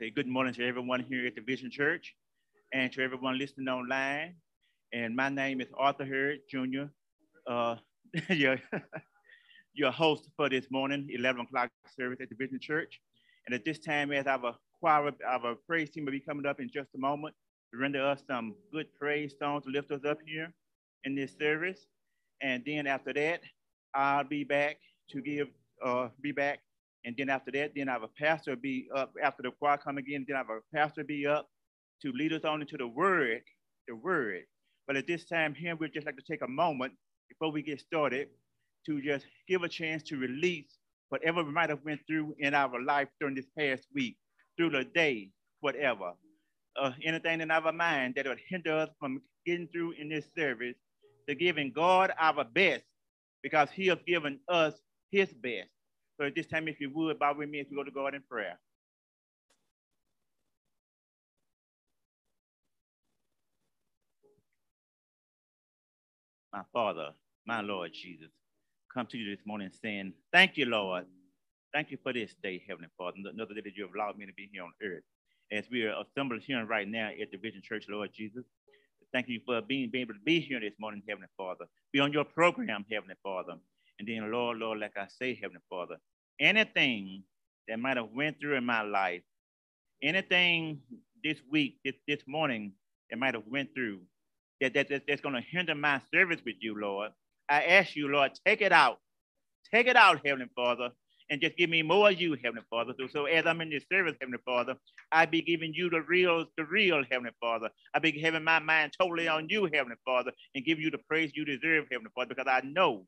say good morning to everyone here at the Vision Church and to everyone listening online. And my name is Arthur Hurd Jr., uh, your, your host for this morning, 11 o'clock service at the Vision Church. And at this time, as our choir, our praise team will be coming up in just a moment to render us some good praise songs to lift us up here in this service. And then after that, I'll be back to give, uh, be back and then after that, then I have a pastor be up after the choir come again. Then I have a pastor be up to lead us on into the word, the word. But at this time here, we'd just like to take a moment before we get started to just give a chance to release whatever we might have went through in our life during this past week, through the day, whatever. Uh, anything in our mind that would hinder us from getting through in this service, to giving God our best because he has given us his best. So at this time, if you would, bow with me as we go to God in prayer. My Father, my Lord Jesus, come to you this morning saying, Thank you, Lord. Thank you for this day, Heavenly Father, another day that you have allowed me to be here on earth. As we are assembled here right now at the Vision Church, Lord Jesus, thank you for being, being able to be here this morning, Heavenly Father. Be on your program, Heavenly Father. And then, Lord, Lord, like I say, Heavenly Father, anything that might have went through in my life, anything this week, this, this morning that might have went through, that, that, that that's going to hinder my service with you, Lord. I ask you, Lord, take it out. Take it out, Heavenly Father, and just give me more of you, Heavenly Father. So, so as I'm in this service, Heavenly Father, I be giving you the real, the real, Heavenly Father. I be having my mind totally on you, Heavenly Father, and give you the praise you deserve, Heavenly Father, because I know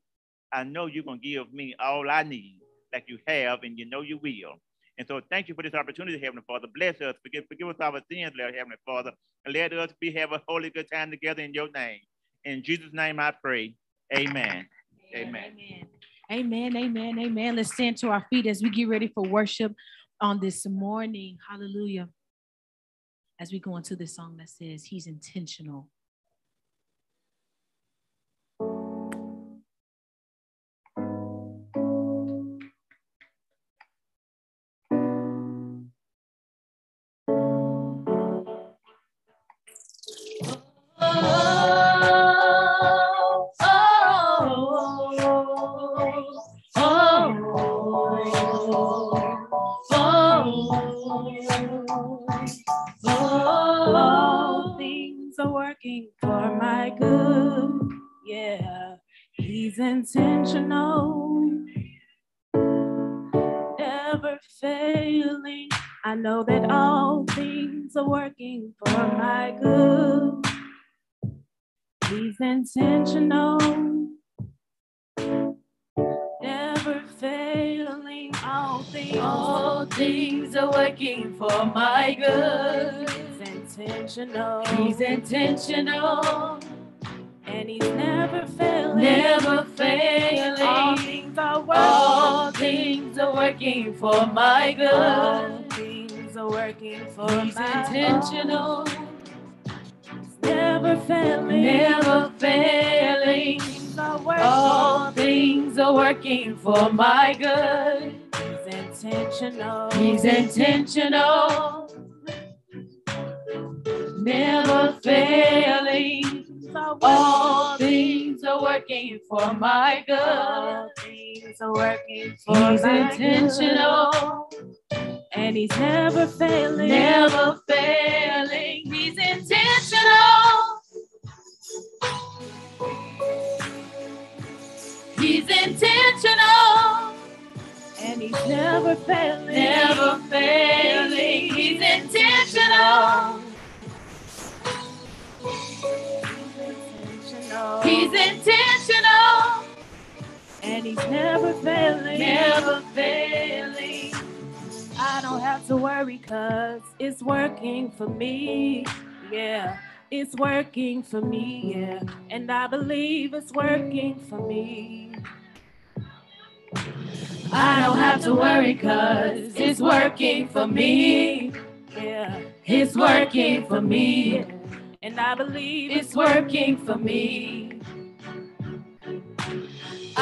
I know you're going to give me all I need like you have, and you know you will. And so thank you for this opportunity, Heavenly Father. Bless us, forgive, forgive us our sins, Lord Heavenly Father, and let us be have a holy good time together in your name. In Jesus' name I pray. Amen. Amen. Amen. Amen. Amen. Amen. Let's stand to our feet as we get ready for worship on this morning. Hallelujah. As we go into the song that says, He's intentional. intentional, intentional. He's intentional and he's never failing. Never failing. All things are working. All things are working for my good. All things are working for he's my intentional. He's never failing. Never failing. All things are working for my good. He's intentional. He's intentional. Never failing. All things are working for my good. All things are working for he's my intentional. Good. And he's never failing. Never failing. He's intentional. He's intentional. And he's never failing. Never failing. He's intentional. He's intentional. And he's never failing. Never failing. I don't have to worry cause it's working for me. Yeah. It's working for me, yeah. And I believe it's working for me. I don't have to worry cause it's working for me. Yeah. It's working for me. And I believe it's working for me.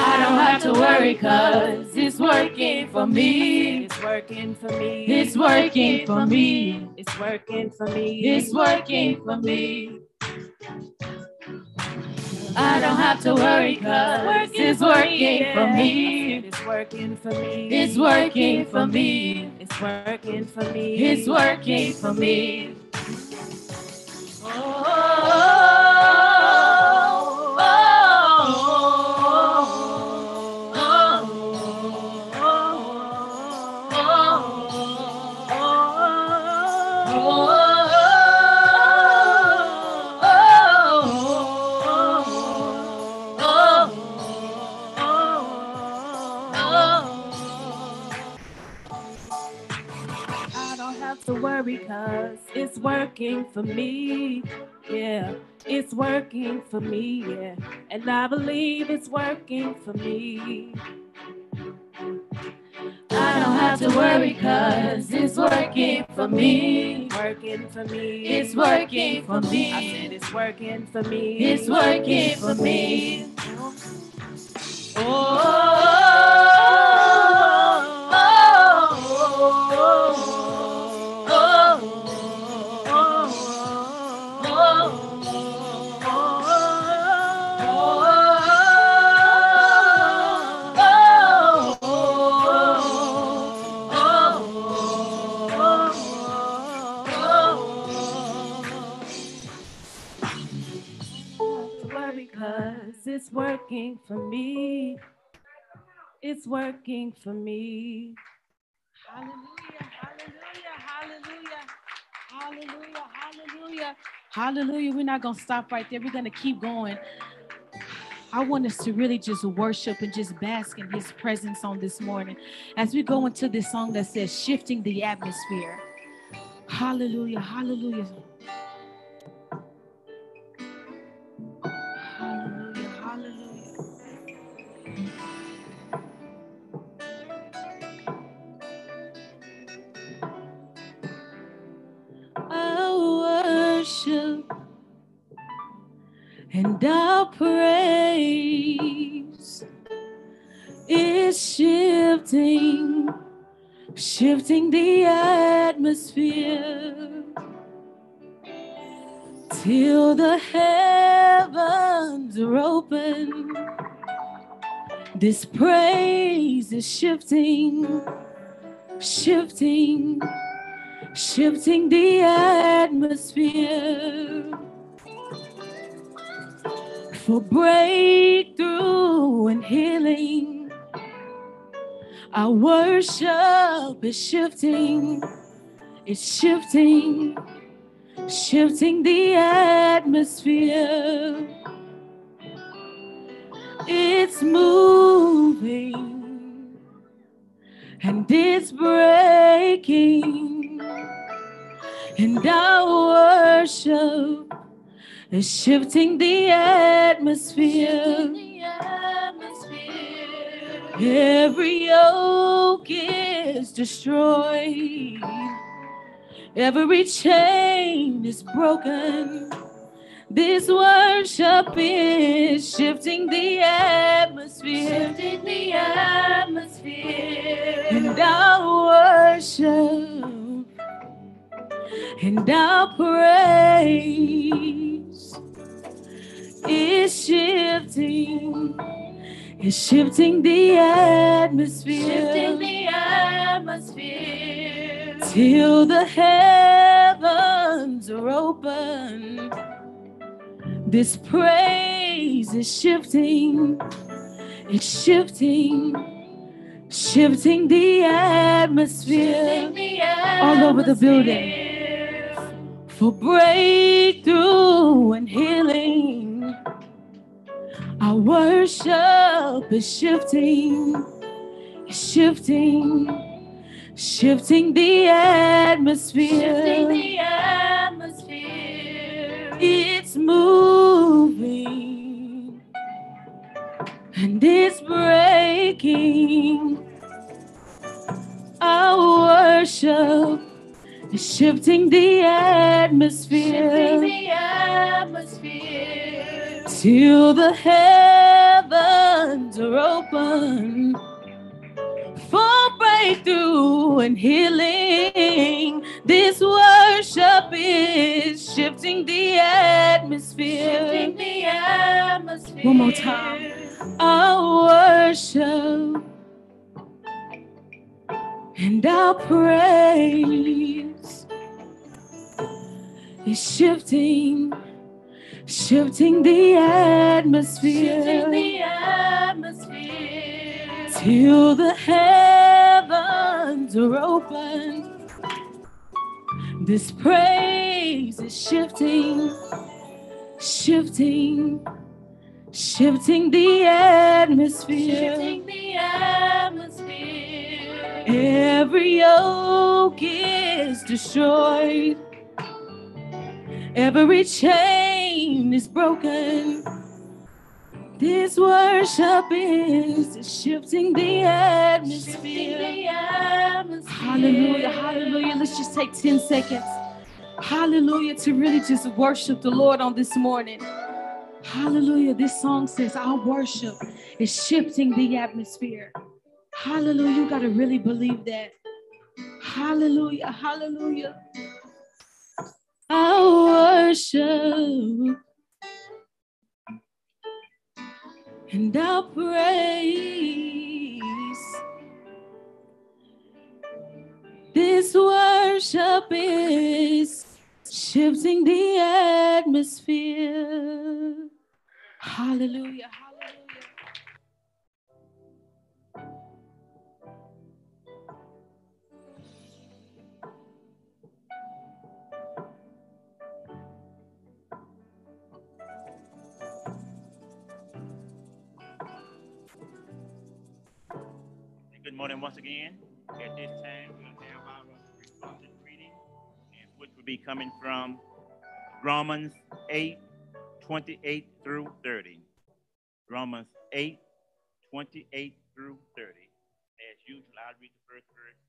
I don't have to worry cause it's working for me. It's working for me. It's working for me. It's working for me. It's working for me. I don't have to worry cause it's working for me. It's working for me. It's working for me. It's working for me. It's working for me. I cause it's working for me. Yeah, it's working for me. Yeah, and I believe it's working for me. I don't have to worry cause it's working for me. Working for me. It's working for me. I said it's working for me. It's working for me. worry it's working for me. It's working for me. Hallelujah, hallelujah, hallelujah, hallelujah, hallelujah, hallelujah. We're not going to stop right there. We're going to keep going. I want us to really just worship and just bask in his presence on this morning as we go into this song that says shifting the atmosphere. Hallelujah, hallelujah. Hallelujah, and our praise is shifting, shifting the atmosphere till the heavens are open. This praise is shifting, shifting shifting the atmosphere for breakthrough and healing. Our worship is shifting, it's shifting, shifting the atmosphere. It's moving and it's breaking. And our worship is shifting the atmosphere. the atmosphere. Every yoke is destroyed. Every chain is broken. This worship is shifting the atmosphere. Shifting the atmosphere. And our worship and our praise is shifting, It's shifting the atmosphere Shifting the atmosphere. till the heavens are open. This praise is shifting, it's shifting, shifting the atmosphere Shifting the all over the building. atmosphere. for breakthrough and healing. Our worship is shifting, shifting, shifting the atmosphere. Shifting the atmosphere. It's moving and it's breaking. Our worship is shifting the Shifting atmosphere the atmosphere. Till the heavens are open for breakthrough and healing. This worship is shifting the atmosphere. Shifting the atmosphere. One more time. Our worship and our praise is shifting, shifting the atmosphere. Shifting the atmosphere. Till the heavens are open. This praise is shifting, shifting, shifting the atmosphere. Shifting the atmosphere. Every yoke is destroyed. Every chain is broken. This worship is shifting the atmosphere. Shifting the atmosphere. Hallelujah, hallelujah. Let's just take 10 seconds. Hallelujah, to really just worship the Lord on this morning. Hallelujah. This song says, Our worship is shifting the atmosphere. Hallelujah. You got to really believe that. Hallelujah, hallelujah. Our worship and our praise. This worship is shifting the atmosphere. Hallelujah. Good morning once again. At this time, we'll have our responsive reading, which will be coming from Romans 8, 28 through 30. Romans 8, 28 through 30. As usual, I'll read the first verse,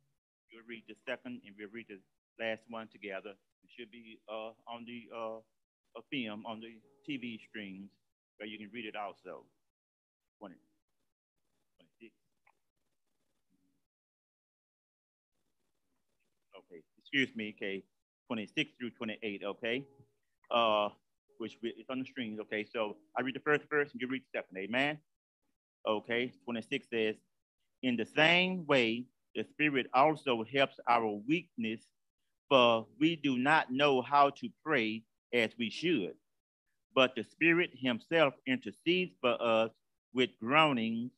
you'll read the second, and we'll read the last one together. It should be uh, on the uh, film on the TV streams where you can read it also. 20, 26. Okay, excuse me, okay, 26 through 28, okay? Uh, which we- it's on the strings, okay? So I read the first verse and you read the second, amen? Okay, 26 says, In the same way, the Spirit also helps our weakness, for we do not know how to pray as we should. But the Spirit Himself intercedes for us with groanings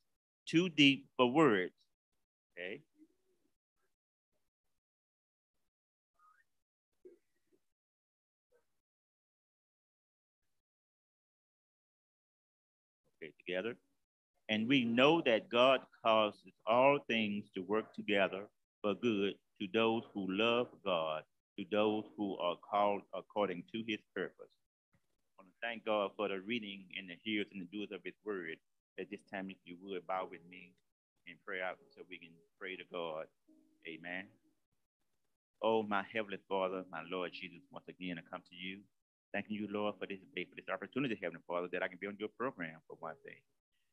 too deep for words. Okay. Together. And we know that God causes all things to work together for good to those who love God, to those who are called according to his purpose. I want to thank God for the reading and the hearers and the doers of his word. At this time, if you would bow with me and pray out so we can pray to God. Amen. Oh, my Heavenly Father, my Lord Jesus, once again, I come to you. Thanking you, Lord, for this day, for this opportunity, Heavenly Father, that I can be on your program for one day.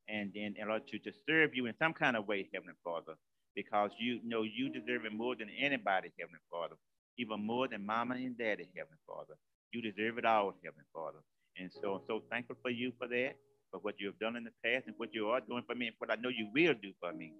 And then, in order to, to serve you in some kind of way, Heavenly Father, because you know you deserve it more than anybody, Heavenly Father, even more than mama and daddy, Heavenly Father. You deserve it all, Heavenly Father. And so I'm so thankful for you for that, for what you have done in the past and what you are doing for me and what I know you will do for me.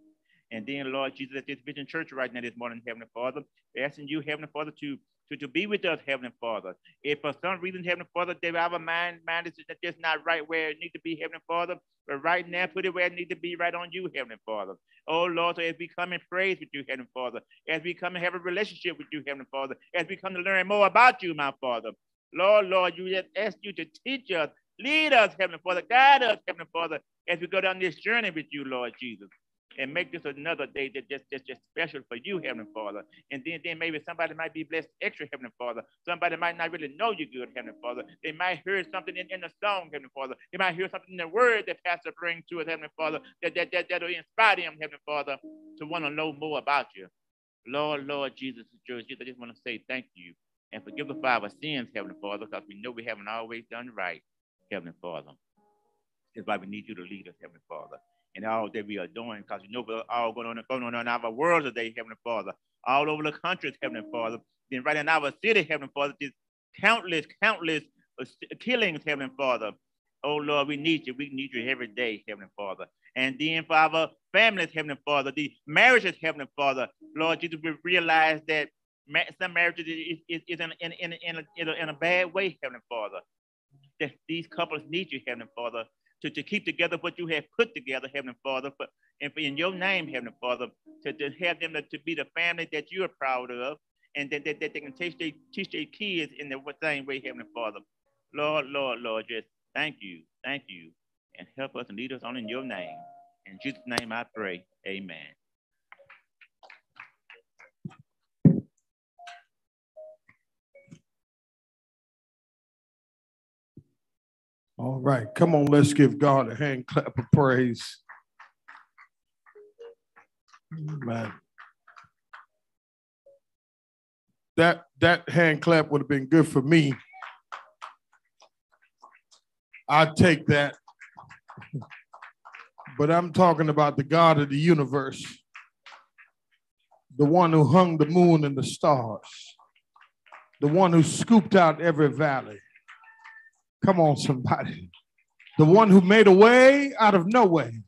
And then, Lord Jesus, at this Vision Church right now this morning, Heavenly Father, asking you, Heavenly Father, to to, to be with us, Heavenly Father. If for some reason, Heavenly Father, they have a mind, mind is just not right where it needs to be, Heavenly Father, but right now, put it where it needs to be, right on you, Heavenly Father. Oh, Lord, so as we come and praise with you, Heavenly Father, as we come and have a relationship with you, Heavenly Father, as we come to learn more about you, my Father, Lord, Lord, you just ask you to teach us, lead us, Heavenly Father, guide us, Heavenly Father, as we go down this journey with you, Lord Jesus and make this another day that just, just, just special for you, Heavenly Father. And then, then maybe somebody might be blessed extra, Heavenly Father. Somebody might not really know you good, Heavenly Father. They might hear something in, in the song, Heavenly Father. They might hear something in the word that Pastor brings to us, Heavenly Father, that, that, that, that'll inspire them, Heavenly Father, to want to know more about you. Lord, Lord Jesus, Jesus, I just want to say thank you and forgive us for our sins, Heavenly Father, because we know we haven't always done right, Heavenly Father. That's why we need you to lead us, Heavenly Father. And all that we are doing because you know we're all going on, and going on in our world today, Heavenly Father, all over the country, Heavenly Father. Then right in our city, Heavenly Father, just countless, countless uh, killings, Heavenly Father. Oh Lord, we need you. We need you every day, Heavenly Father. And then for our families, Heavenly Father, the marriages, Heavenly Father, Lord Jesus, we realize that some marriages is, is, is in, in, in, in, a, in a bad way, Heavenly Father. That these couples need you, Heavenly Father, to, to keep together what you have put together, Heavenly Father, for, and for in your name, Heavenly Father, to, to have them to, to be the family that you are proud of, and that, that, that they can teach their, teach their kids in the same way, Heavenly Father. Lord, Lord, Lord, just thank you, thank you, and help us and lead us on in your name. In Jesus' name I pray, amen. All right, come on, let's give God a hand clap of praise. Man. That that hand clap would have been good for me. I'd take that. But I'm talking about the God of the universe, the one who hung the moon and the stars, the one who scooped out every valley, Come on, somebody. The one who made a way out of no way.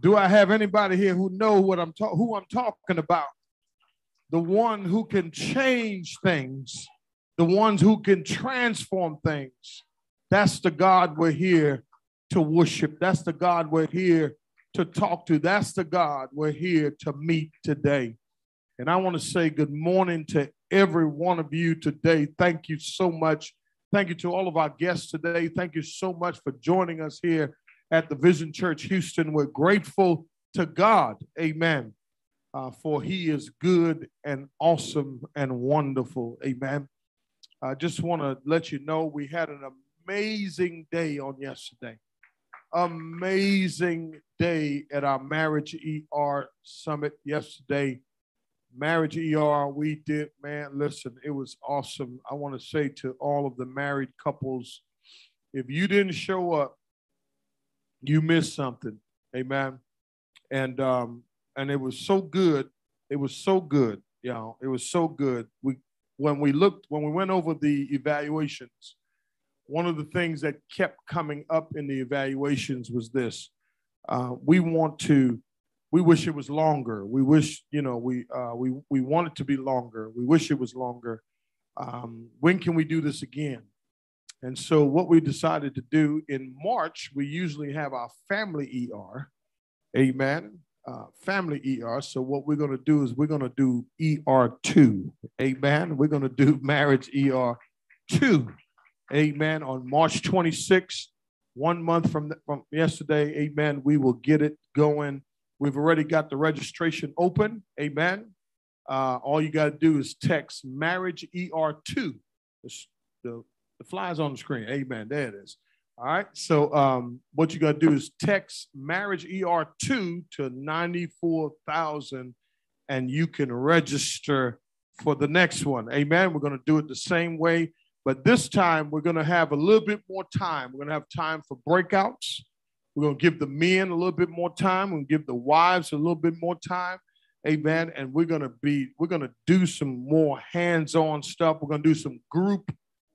Do I have anybody here who know what I'm talking who I'm talking about? The one who can change things, the ones who can transform things. That's the God we're here to worship. That's the God we're here to talk to. That's the God we're here to meet today. And I want to say good morning to every one of you today. Thank you so much Thank you to all of our guests today. Thank you so much for joining us here at the Vision Church Houston. We're grateful to God, amen, uh, for He is good and awesome and wonderful, amen. I just want to let you know we had an amazing day on yesterday. Amazing day at our Marriage ER Summit yesterday marriage ER we did, man, listen, it was awesome. I want to say to all of the married couples, if you didn't show up, you missed something. Amen. And um, and it was so good. It was so good, you know, it was so good. We when we looked, when we went over the evaluations, one of the things that kept coming up in the evaluations was this. Uh, we want to we wish it was longer. We wish, you know, we uh, we we want it to be longer. We wish it was longer. Um, when can we do this again? And so, what we decided to do in March, we usually have our family ER, amen, uh, family ER. So, what we're going to do is we're going to do ER two, amen. We're going to do marriage ER two, amen, on March 26th, one month from, from yesterday, amen. We will get it going We've already got the registration open. Amen. Uh, all you got to do is text marriage ER2. The, the, the on the screen. Amen. There it is. All right. So um, what you got to do is text marriage ER2 to 94,000 and you can register for the next one. Amen. We're going to do it the same way, but this time we're going to have a little bit more time. We're going to have time for breakouts. We're going to give the men a little bit more time. We're going to give the wives a little bit more time. Amen. And we're going to be, we're going to do some more hands on stuff. We're going to do some group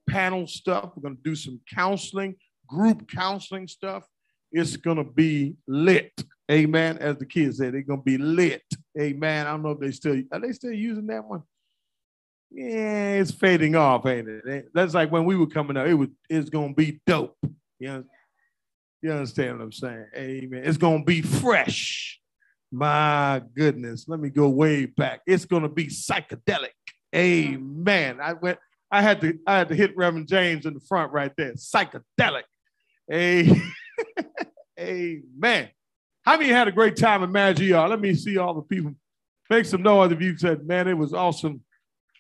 panel stuff. We're going to do some counseling, group counseling stuff. It's going to be lit. Amen. As the kids say, they're going to be lit. Amen. I don't know if they still, are they still using that one? Yeah, it's fading off, ain't it? That's like when we were coming up, it was, it's going to be dope. You know, you understand what I'm saying? Amen. It's going to be fresh. My goodness. Let me go way back. It's going to be psychedelic. Amen. I went, I had to, I had to hit Reverend James in the front right there. Psychedelic. Amen. How many had a great time in Marriage ER? Let me see all the people. Make some noise if you said, man, it was awesome.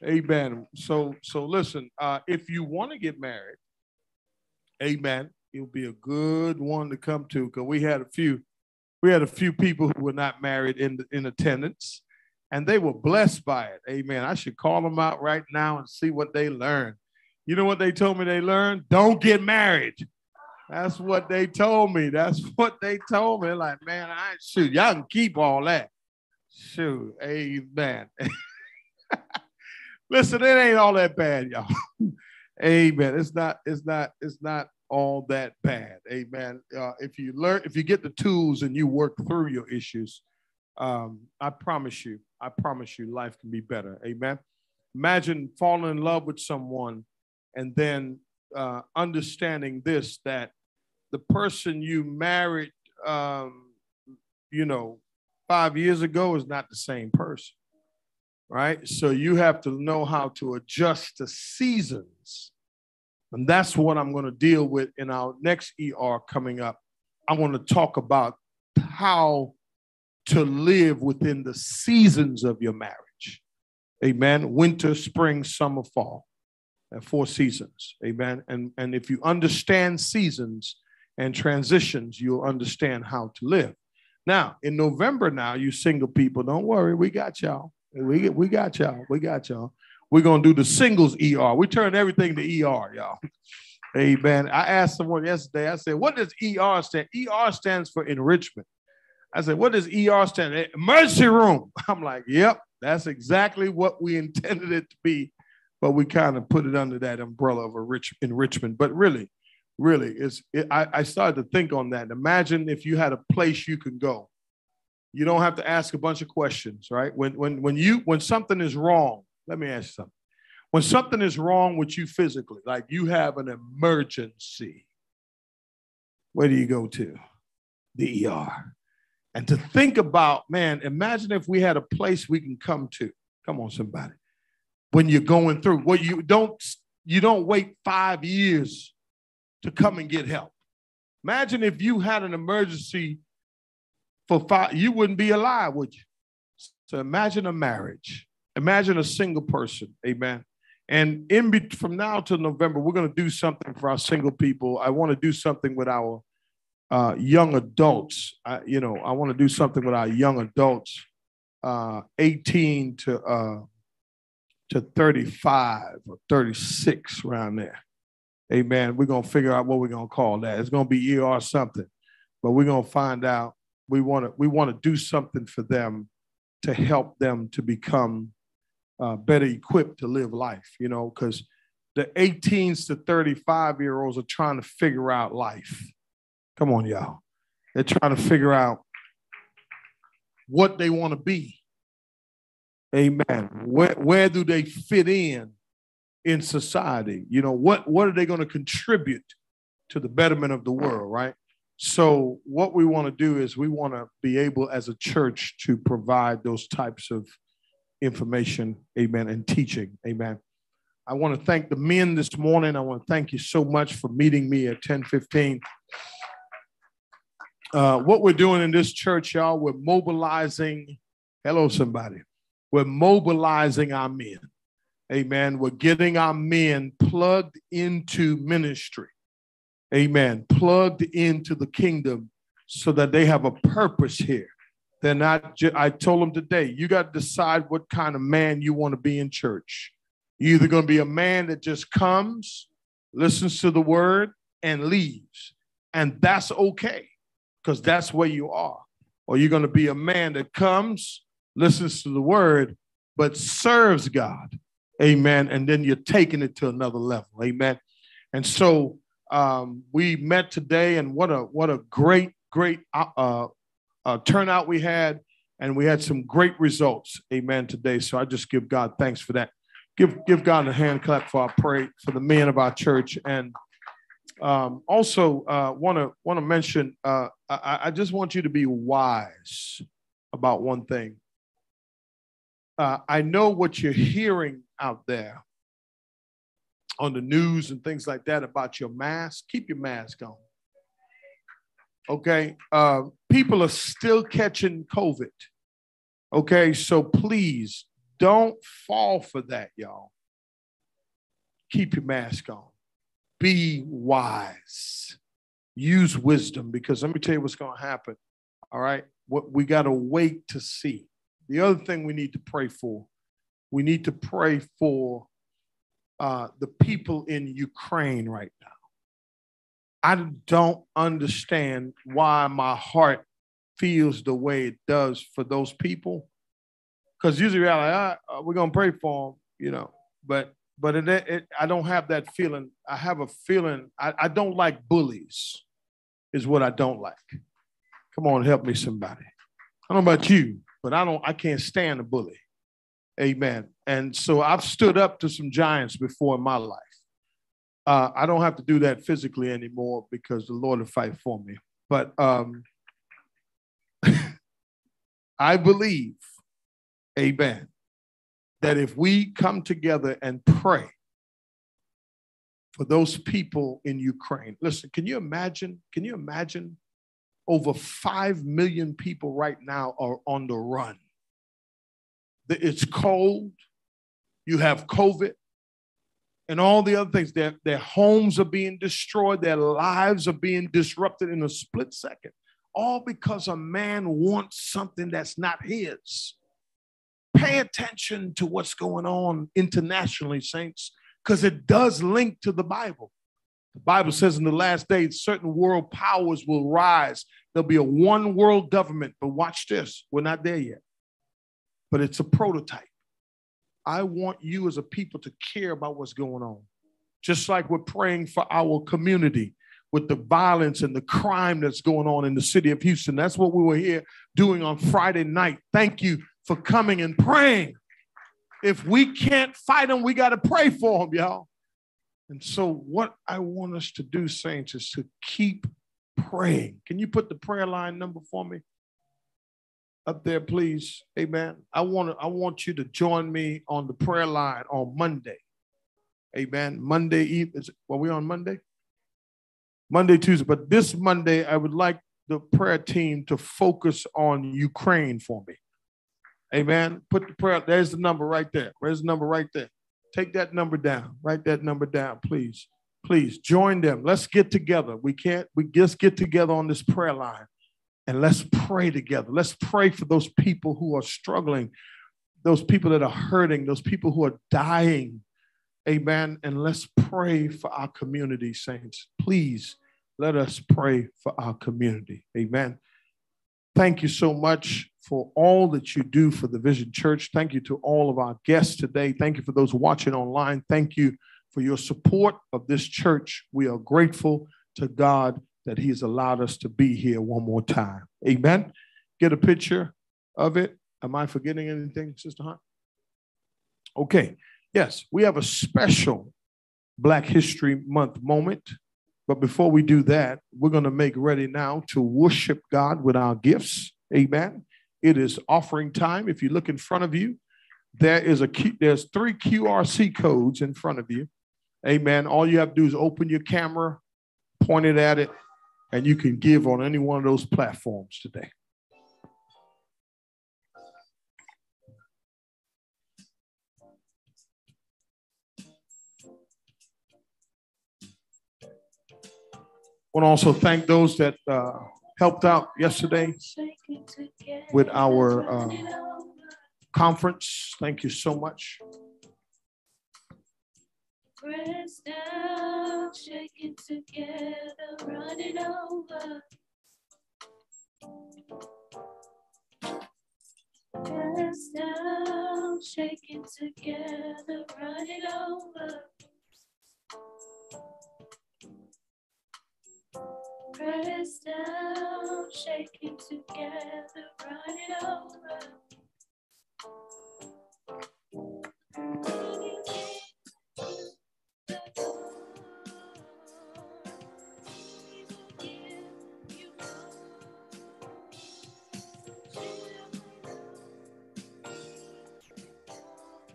Amen. So, so listen, uh, if you want to get married, amen, it'll be a good one to come to because we had a few we had a few people who were not married in in attendance and they were blessed by it amen i should call them out right now and see what they learned you know what they told me they learned don't get married That's what they told me. That's what they told me. Like, man, I shoot, y'all can keep all that. Shoot, amen. Listen, it ain't all that bad, y'all. amen. It's not, it's not, it's not all that bad. Amen. Uh, if you learn, if you get the tools and you work through your issues, um, I promise you, I promise you, life can be better. Amen. Imagine falling in love with someone and then uh, understanding this that the person you married, um, you know, five years ago is not the same person, right? So you have to know how to adjust to seasons. And that's what I'm going to deal with in our next ER coming up. I want to talk about how to live within the seasons of your marriage. Amen. Winter, spring, summer, fall. Four seasons. Amen. And, and if you understand seasons and transitions, you'll understand how to live. Now, in November, now, you single people, don't worry, we got y'all. We, we got y'all. We got y'all. We're going to do the singles ER. We turn everything to ER, y'all. Amen. I asked someone yesterday, I said, what does ER stand? ER stands for enrichment. I said, what does ER stand? Emergency room. I'm like, yep, that's exactly what we intended it to be. But we kind of put it under that umbrella of enrich, enrichment. But really, really is it, I, I started to think on that imagine if you had a place you could go you don't have to ask a bunch of questions right when when when you when something is wrong let me ask you something when something is wrong with you physically like you have an emergency where do you go to the er and to think about man imagine if we had a place we can come to come on somebody when you're going through well you don't you don't wait five years to come and get help. Imagine if you had an emergency for five, you wouldn't be alive, would you? So imagine a marriage. Imagine a single person. Amen. And in be- from now till November, we're going to do something for our single people. I want to do something with our uh, young adults. I, you know, I want to do something with our young adults, uh, 18 to uh, to 35 or 36 around there. Amen. We're gonna figure out what we're gonna call that. It's gonna be ER something, but we're gonna find out. We want to we want to do something for them to help them to become uh, better equipped to live life. You know, because the 18s to 35 year olds are trying to figure out life. Come on, y'all. They're trying to figure out what they want to be. Amen. Where, where do they fit in in society. You know, what, what are they going to contribute to the betterment of the world, right? So, what we want to do is we want to be able as a church to provide those types of information, amen, and teaching, amen. I want to thank the men this morning. I want to thank you so much for meeting me at 1015. Uh, what we're doing in this church, y'all, we're mobilizing. Hello, somebody. We're mobilizing our men. Amen. We're getting our men plugged into ministry. Amen. Plugged into the kingdom so that they have a purpose here. They're not, I told them today, you got to decide what kind of man you want to be in church. You're either going to be a man that just comes, listens to the word, and leaves. And that's okay because that's where you are. Or you're going to be a man that comes, listens to the word, but serves God Amen. And then you're taking it to another level. Amen. And so um, we met today, and what a what a great great uh, uh, turnout we had, and we had some great results. Amen. Today, so I just give God thanks for that. Give give God a hand clap for our pray for the men of our church, and um, also want to want to mention. Uh, I, I just want you to be wise about one thing. Uh, I know what you're hearing out there on the news and things like that about your mask, keep your mask on. Okay. Uh, people are still catching COVID. Okay. So please don't fall for that, y'all. Keep your mask on. Be wise. Use wisdom because let me tell you what's going to happen. All right. What we got to wait to see. The other thing we need to pray for we need to pray for uh, the people in Ukraine right now. I don't understand why my heart feels the way it does for those people. Because usually we're like, ah, uh, we're gonna pray for them, you know. But but it, it, I don't have that feeling. I have a feeling I, I don't like bullies, is what I don't like. Come on, help me, somebody. I don't know about you, but I don't. I can't stand a bully. Amen. And so I've stood up to some giants before in my life. Uh, I don't have to do that physically anymore because the Lord will fight for me. But um, I believe, amen, that if we come together and pray for those people in Ukraine, listen, can you imagine? Can you imagine over 5 million people right now are on the run? It's cold, you have COVID, and all the other things. Their, their homes are being destroyed, their lives are being disrupted in a split second, all because a man wants something that's not his. Pay attention to what's going on internationally, saints, because it does link to the Bible. The Bible says in the last days, certain world powers will rise. There'll be a one world government. But watch this, we're not there yet. But it's a prototype. I want you as a people to care about what's going on. Just like we're praying for our community with the violence and the crime that's going on in the city of Houston. That's what we were here doing on Friday night. Thank you for coming and praying. If we can't fight them, we got to pray for them, y'all. And so, what I want us to do, saints, is to keep praying. Can you put the prayer line number for me? up there, please. Amen. I want to, I want you to join me on the prayer line on Monday. Amen. Monday evening. Are we on Monday? Monday, Tuesday. But this Monday, I would like the prayer team to focus on Ukraine for me. Amen. Put the prayer, there's the number right there. There's the number right there? Take that number down. Write that number down, please. Please join them. Let's get together. We can't, we just get together on this prayer line and let's pray together. Let's pray for those people who are struggling, those people that are hurting, those people who are dying. Amen. And let's pray for our community, saints. Please let us pray for our community. Amen. Thank you so much for all that you do for the Vision Church. Thank you to all of our guests today. Thank you for those watching online. Thank you for your support of this church. We are grateful to God that He has allowed us to be here one more time. Amen. Get a picture of it. Am I forgetting anything, Sister Hunt? Okay. Yes, we have a special Black History Month moment. But before we do that, we're going to make ready now to worship God with our gifts. Amen. It is offering time. If you look in front of you, there is a key, there's three QRC codes in front of you. Amen. All you have to do is open your camera, point it at it, and you can give on any one of those platforms today. Want to also thank those that uh, helped out yesterday with our uh, conference. Thank you so much. Down, shaking together, running over. Down, shaking together, running over. Press down, together, running over.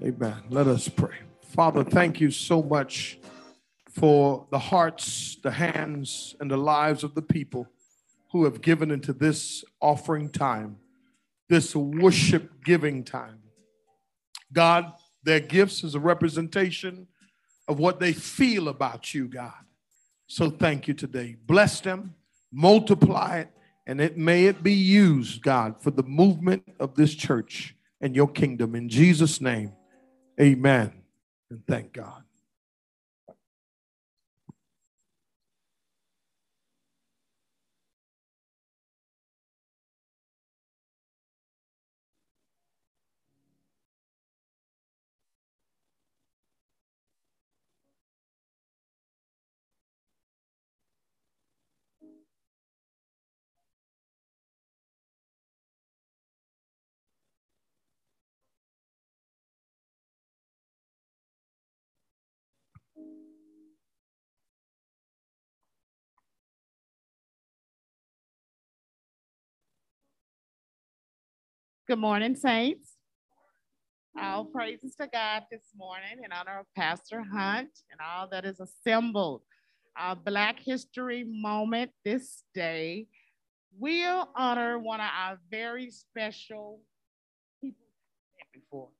Amen. Let us pray. Father, thank you so much for the hearts, the hands, and the lives of the people who have given into this offering time, this worship giving time. God, their gifts is a representation of what they feel about you, God. So thank you today. Bless them, multiply it, and it may it be used, God, for the movement of this church and your kingdom. In Jesus' name. Amen. And thank God. Good morning, saints. All praises to God this morning in honor of Pastor Hunt and all that is assembled. Our Black History moment this day. We'll honor one of our very special people before.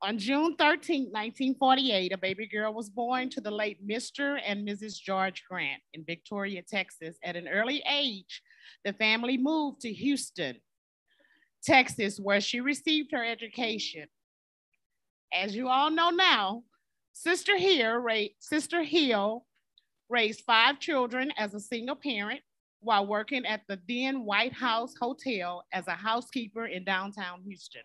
On June 13, 1948, a baby girl was born to the late Mr. and Mrs. George Grant in Victoria, Texas. At an early age, the family moved to Houston, Texas, where she received her education. As you all know now, Sister Hill, Sister Hill raised five children as a single parent while working at the then White House Hotel as a housekeeper in downtown Houston.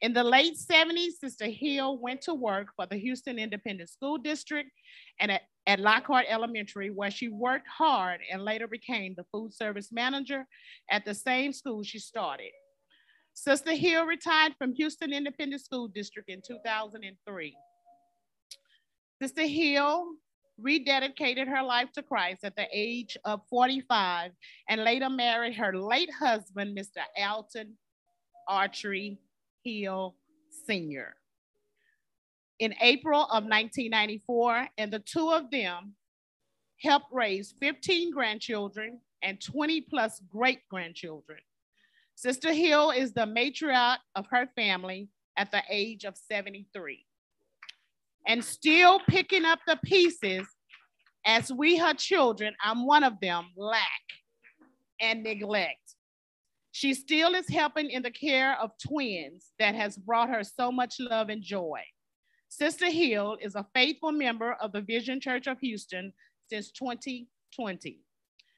In the late 70s, Sister Hill went to work for the Houston Independent School District and at, at Lockhart Elementary, where she worked hard and later became the food service manager at the same school she started. Sister Hill retired from Houston Independent School District in 2003. Sister Hill rededicated her life to Christ at the age of 45 and later married her late husband, Mr. Alton Archery Hill Sr. In April of 1994, and the two of them helped raise 15 grandchildren and 20 plus great grandchildren. Sister Hill is the matriarch of her family at the age of 73 and still picking up the pieces as we, her children, I'm one of them, lack and neglect. She still is helping in the care of twins that has brought her so much love and joy. Sister Hill is a faithful member of the Vision Church of Houston since 2020.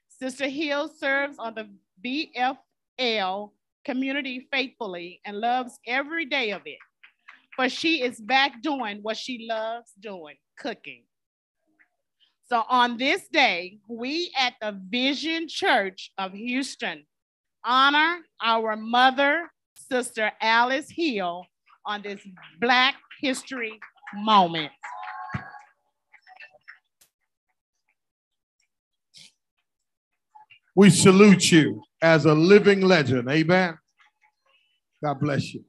Sister Hill serves on the VFL community faithfully and loves every day of it. But she is back doing what she loves doing, cooking. So on this day, we at the Vision Church of Houston honor our mother, Sister Alice Hill, on this Black History moment. We salute you as a living legend. Amen. God bless you.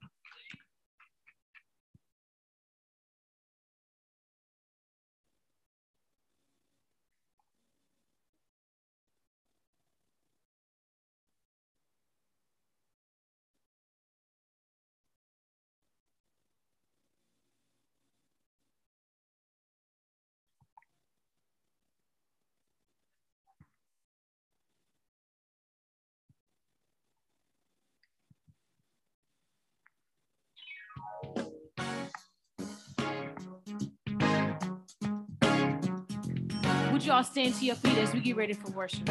Y'all stand to your feet as we get ready for worship?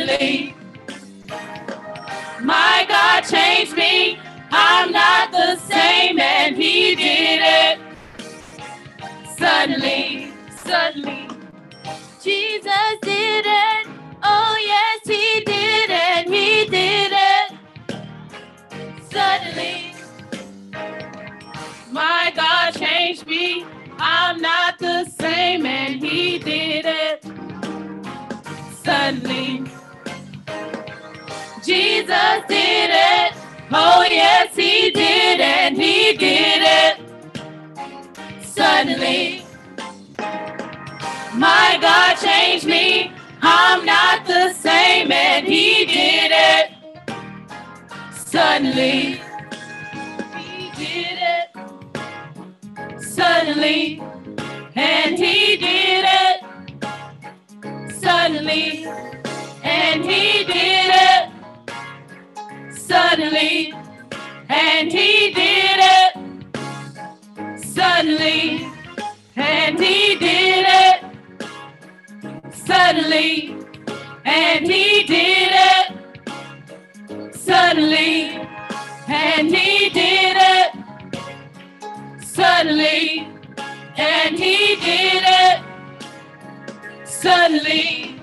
Suddenly, my God changed me. I'm not the same, and he did it. Suddenly, suddenly, Jesus did it. Oh, yes, he did it. He did it. Suddenly, my God changed me. I'm not the same, and he did it. Suddenly, Jesus did it. Oh, yes, he did, and he did it. Suddenly, my God changed me. I'm not the same, and he did it. Suddenly, he did it. Suddenly, and he did it. Suddenly, and he did it. Suddenly, and he did it. Suddenly, and he did it. Suddenly, and he did it. Suddenly, and he did it. Suddenly, and he did it. Suddenly,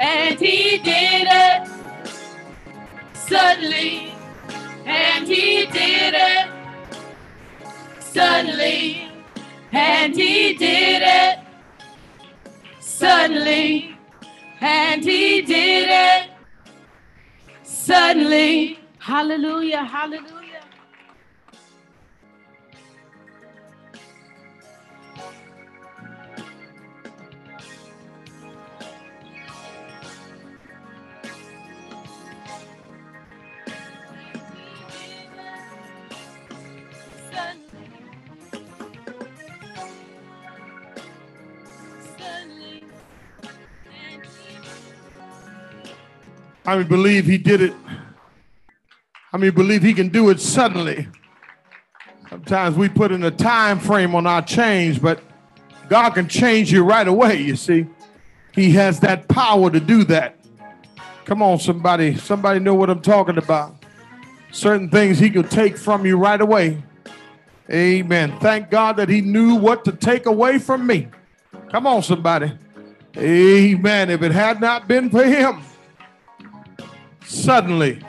and he did it. Suddenly, and he did it. Suddenly, and he did it. Suddenly, and he did it. Suddenly, Hallelujah. Hallelujah. How many believe he did it? How many believe he can do it suddenly? Sometimes we put in a time frame on our change, but God can change you right away, you see. He has that power to do that. Come on, somebody. Somebody know what I'm talking about. Certain things he could take from you right away. Amen. Thank God that he knew what to take away from me. Come on, somebody. Amen. If it had not been for him, suddenly.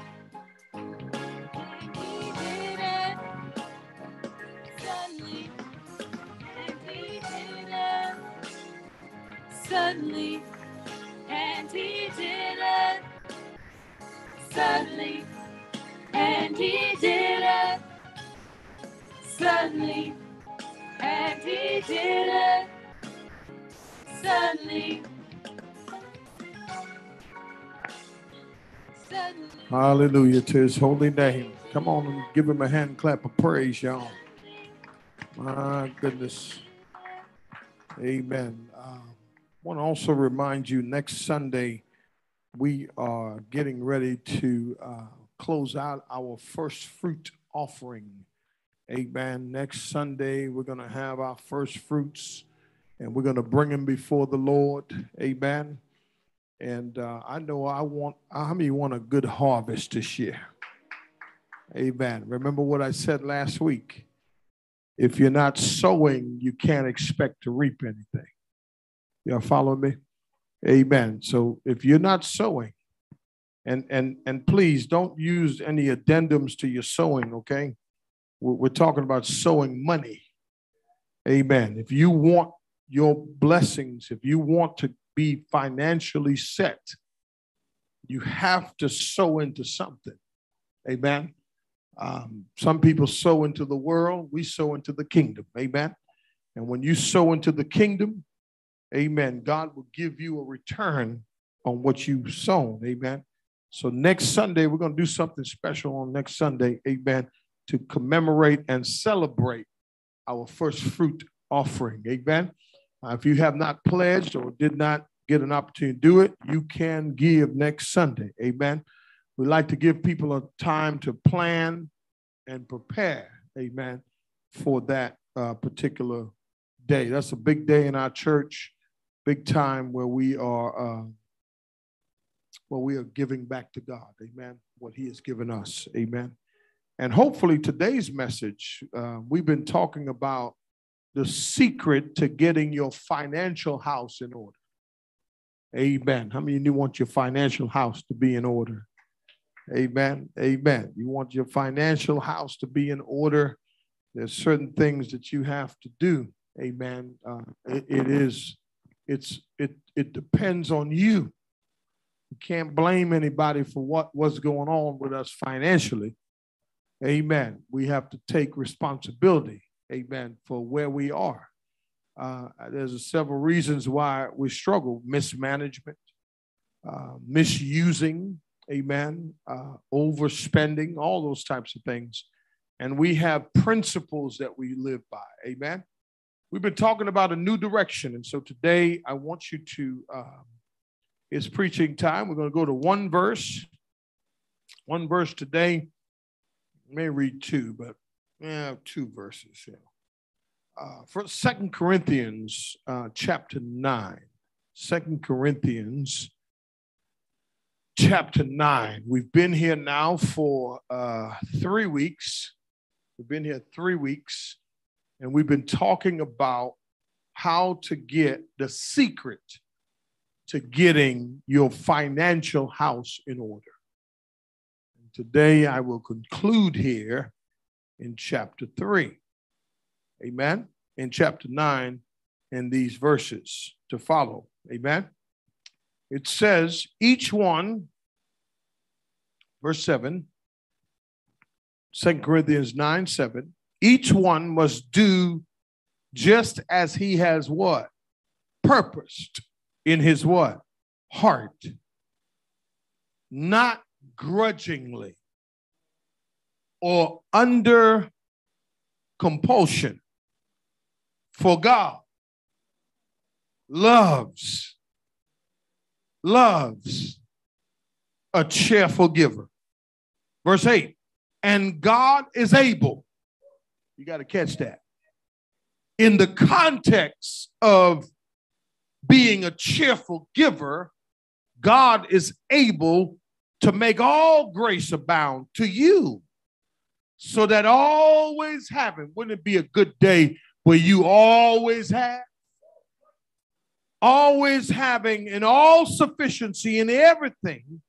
Suddenly, and he did it. Suddenly, and he did it. Suddenly, and he did it. Suddenly, Hallelujah to his holy name. Come on and give him a hand clap of praise, y'all. My goodness. Amen. I want to also remind you next Sunday, we are getting ready to uh, close out our first fruit offering. Amen. Next Sunday, we're going to have our first fruits and we're going to bring them before the Lord. Amen. And uh, I know I want, how many want a good harvest this year? Amen. Remember what I said last week? If you're not sowing, you can't expect to reap anything. Y'all follow me? Amen. So if you're not sowing, and and and please don't use any addendums to your sowing, okay? We're, we're talking about sowing money. Amen. If you want your blessings, if you want to be financially set, you have to sow into something. Amen. Um, some people sow into the world, we sow into the kingdom. Amen. And when you sow into the kingdom, amen, God will give you a return on what you've sown. Amen. So next Sunday, we're going to do something special on next Sunday. Amen. To commemorate and celebrate our first fruit offering. Amen. Uh, if you have not pledged or did not get an opportunity to do it, you can give next Sunday. Amen. We like to give people a time to plan and prepare. Amen. For that uh, particular day. That's a big day in our church big time where we are, uh, where we are giving back to God. Amen. What He has given us. Amen. And hopefully today's message, uh, we've been talking about the secret to getting your financial house in order. Amen. How many of you want your financial house to be in order? Amen. Amen. You want your financial house to be in order. There's certain things that you have to do. Amen. Uh, it, it is, it's, it, it depends on you. You can't blame anybody for what, what's going on with us financially. Amen. We have to take responsibility. Amen. For where we are. Uh, there's several reasons why we struggle mismanagement, uh, misusing, amen, uh, overspending, all those types of things. And we have principles that we live by, amen. We've been talking about a new direction. And so today I want you to, um, it's preaching time. We're going to go to one verse, one verse today. May read two, but yeah, two verses. Yeah uh, for Second Corinthians uh, chapter 9. Second Corinthians chapter 9. We've been here now for uh, three weeks. We've been here three weeks, and we've been talking about how to get the secret to getting your financial house in order. And today I will conclude here in chapter 3. Amen. In chapter 9 in these verses to follow. Amen. It says, each one, verse 7, 2 Corinthians 9 7, each one must do just as he has what? Purposed in his what? Heart. Not grudgingly or under compulsion for God loves, loves a cheerful giver. Verse 8, and God is able, you got to catch that, in the context of being a cheerful giver, God is able to make all grace abound to you so that always having, wouldn't it be a good day where you always have, always having an all sufficiency in everything,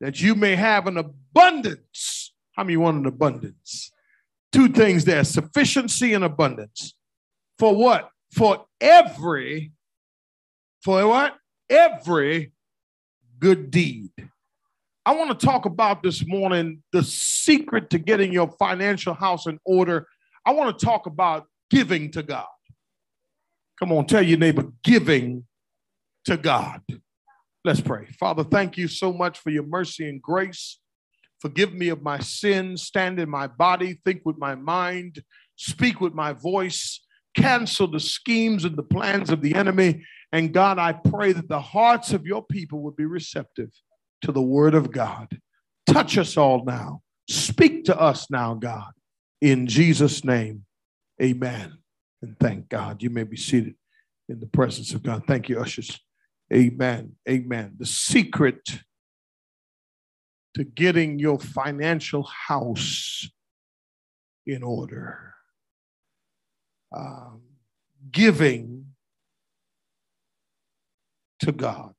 that you may have an abundance. How many want an abundance? Two things there sufficiency and abundance. For what? For every, for what? Every good deed. I want to talk about this morning the secret to getting your financial house in order. I want to talk about giving to God. Come on, tell your neighbor, giving to God. Let's pray. Father, thank you so much for your mercy and grace. Forgive me of my sins, stand in my body, think with my mind, speak with my voice, cancel the schemes and the plans of the enemy. And God, I pray that the hearts of your people would be receptive to the word of God. Touch us all now. Speak to us now, God. In Jesus' name. Amen. And thank God. You may be seated in the presence of God. Thank you, ushers. Amen. Amen. The secret to getting your financial house in order, um, giving to God.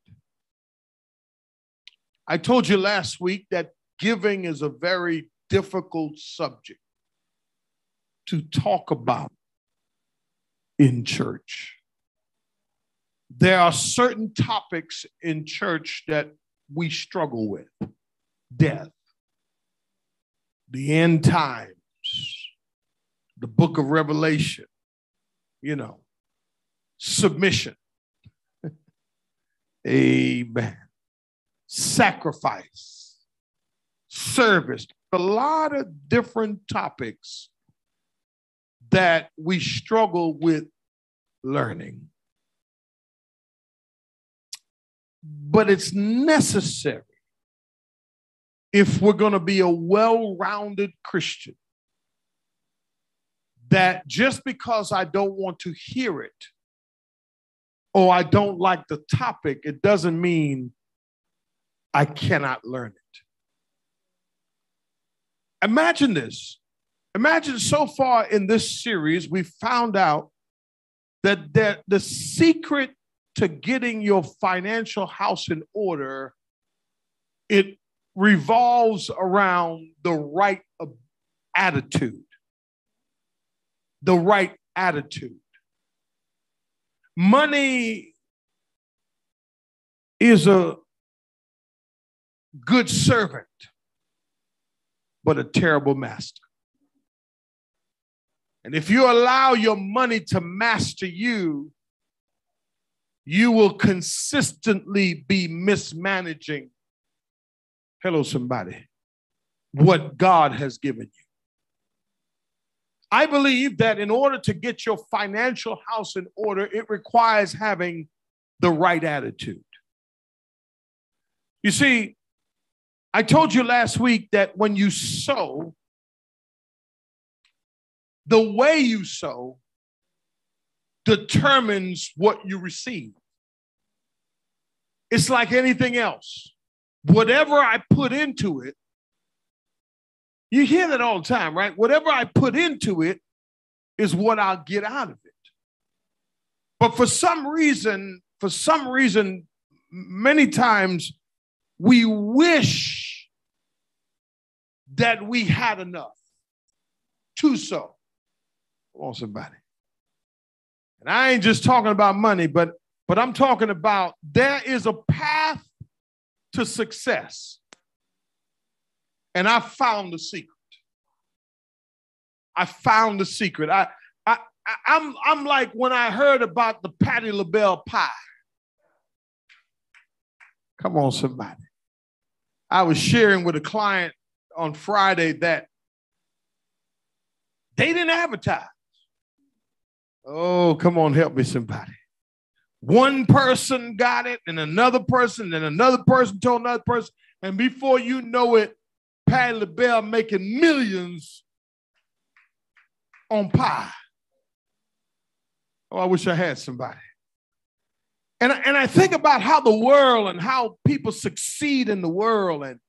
I told you last week that giving is a very difficult subject to talk about in church. There are certain topics in church that we struggle with death, the end times, the book of Revelation, you know, submission. Amen. Sacrifice, service, a lot of different topics that we struggle with learning. But it's necessary if we're going to be a well rounded Christian that just because I don't want to hear it or I don't like the topic, it doesn't mean I cannot learn it. Imagine this. Imagine so far in this series, we found out that the, the secret to getting your financial house in order, it revolves around the right attitude. The right attitude. Money is a good servant, but a terrible master. And if you allow your money to master you, you will consistently be mismanaging. Hello, somebody. What God has given you. I believe that in order to get your financial house in order, it requires having the right attitude. You see, I told you last week that when you sow, the way you sow determines what you receive. It's like anything else. Whatever I put into it you hear that all the time, right? Whatever I put into it is what I'll get out of it. But for some reason, for some reason, many times we wish that we had enough to sow. Come on, somebody. And I ain't just talking about money, but but I'm talking about there is a path to success and I found the secret. I found the secret. I, I, I'm, I'm like when I heard about the Patti LaBelle pie. Come on, somebody. I was sharing with a client on Friday that they didn't advertise. Oh, come on, help me, somebody. One person got it, and another person, and another person told another person, and before you know it, Patti LaBelle making millions on pie. Oh, I wish I had somebody. And, and I think about how the world and how people succeed in the world and,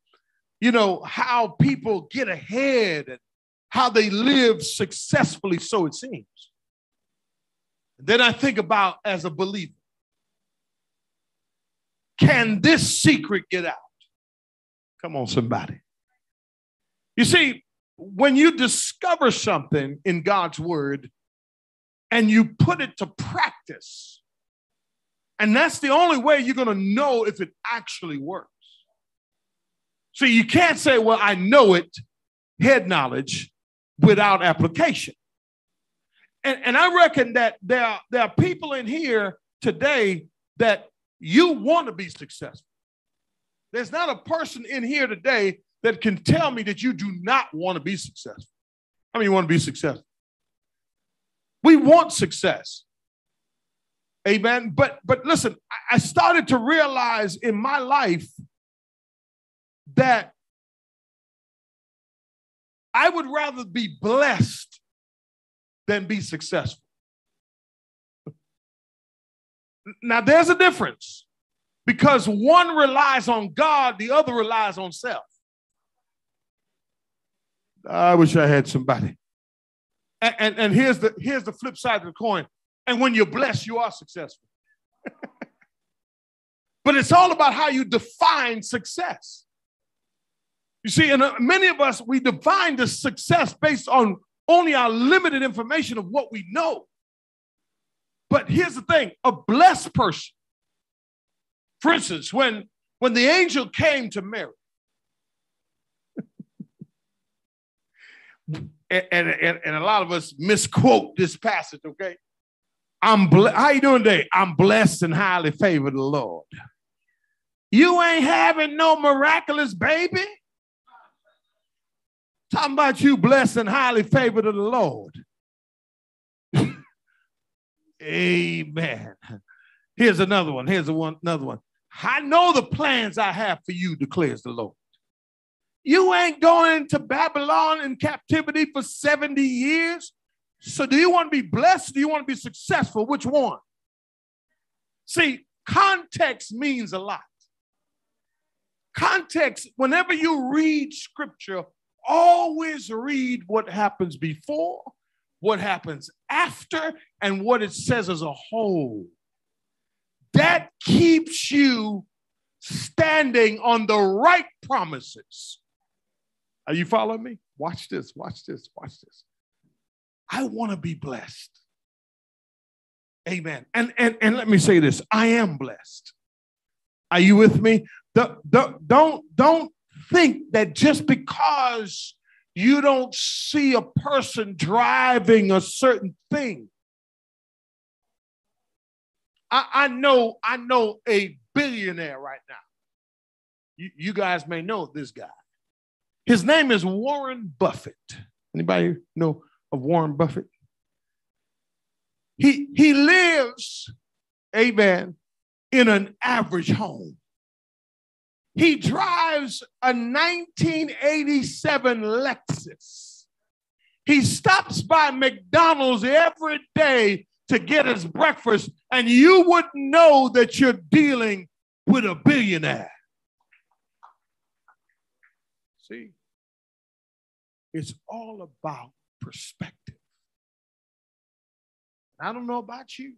you know, how people get ahead and how they live successfully, so it seems. Then I think about as a believer, can this secret get out? Come on, somebody. You see, when you discover something in God's word and you put it to practice, and that's the only way you're going to know if it actually works. So you can't say, well, I know it, head knowledge, without application. And, and I reckon that there are, there are people in here today that you want to be successful. There's not a person in here today that can tell me that you do not want to be successful. I mean, you want to be successful. We want success. Amen. But but listen, I started to realize in my life that I would rather be blessed than be successful. Now, there's a difference because one relies on God, the other relies on self. I wish I had somebody. And, and, and here's, the, here's the flip side of the coin. And when you're blessed, you are successful. but it's all about how you define success. You see, and uh, many of us, we define the success based on only our limited information of what we know. But here's the thing a blessed person, for instance, when, when the angel came to Mary, and, and, and a lot of us misquote this passage, okay? I'm ble- how you doing today? I'm blessed and highly favored the Lord. You ain't having no miraculous baby. Talking about you blessed and highly favored of the Lord. Amen. Here's another one. Here's one, another one. I know the plans I have for you, declares the Lord. You ain't going to Babylon in captivity for 70 years. So, do you want to be blessed? do you want to be successful? Which one? See, context means a lot. Context, whenever you read scripture, always read what happens before, what happens after, and what it says as a whole. That keeps you standing on the right promises. Are you following me? Watch this, watch this, watch this. I want to be blessed. Amen. And, and, and let me say this I am blessed. Are you with me? Don't, don't, don't think that just because you don't see a person driving a certain thing. I, I know, I know a billionaire right now. You, you guys may know this guy. His name is Warren Buffett. Anybody know of Warren Buffett? He, he lives, amen, in an average home. He drives a 1987 Lexus. He stops by McDonald's every day to get his breakfast, and you wouldn't know that you're dealing with a billionaire. See, it's all about perspective. I don't know about you,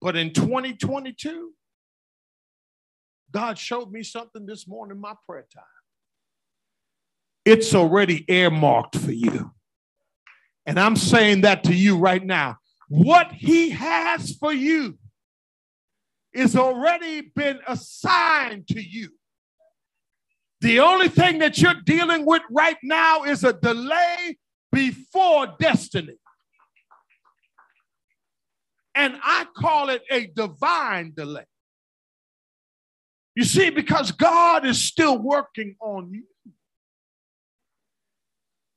but in 2022, God showed me something this morning in my prayer time. It's already earmarked for you. And I'm saying that to you right now. What He has for you is already been assigned to you. The only thing that you're dealing with right now is a delay before destiny. And I call it a divine delay. You see, because God is still working on you.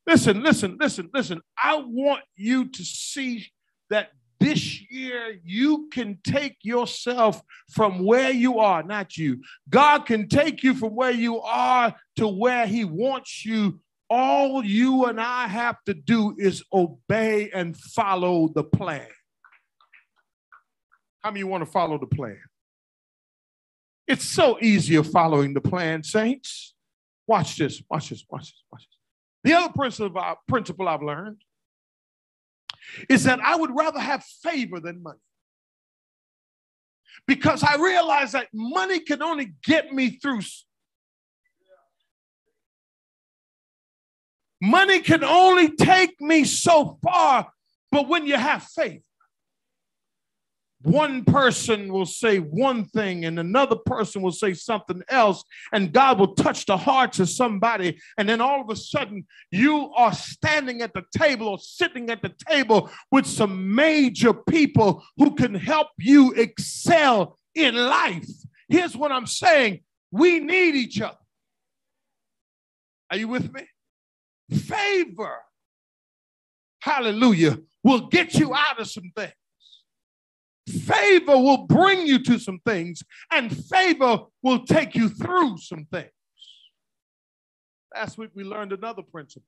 Listen, listen, listen, listen. I want you to see that this year you can take yourself from where you are, not you. God can take you from where you are to where He wants you. All you and I have to do is obey and follow the plan. How many want to follow the plan? It's so easier following the plan, saints. Watch this, watch this, watch this, watch this. The other principle, uh, principle I've learned is that I would rather have favor than money. Because I realize that money can only get me through. Money can only take me so far, but when you have faith, one person will say one thing and another person will say something else, and God will touch the hearts of somebody. And then all of a sudden, you are standing at the table or sitting at the table with some major people who can help you excel in life. Here's what I'm saying we need each other. Are you with me? Favor, hallelujah, will get you out of some things. Favor will bring you to some things, and favor will take you through some things. Last week, we learned another principle.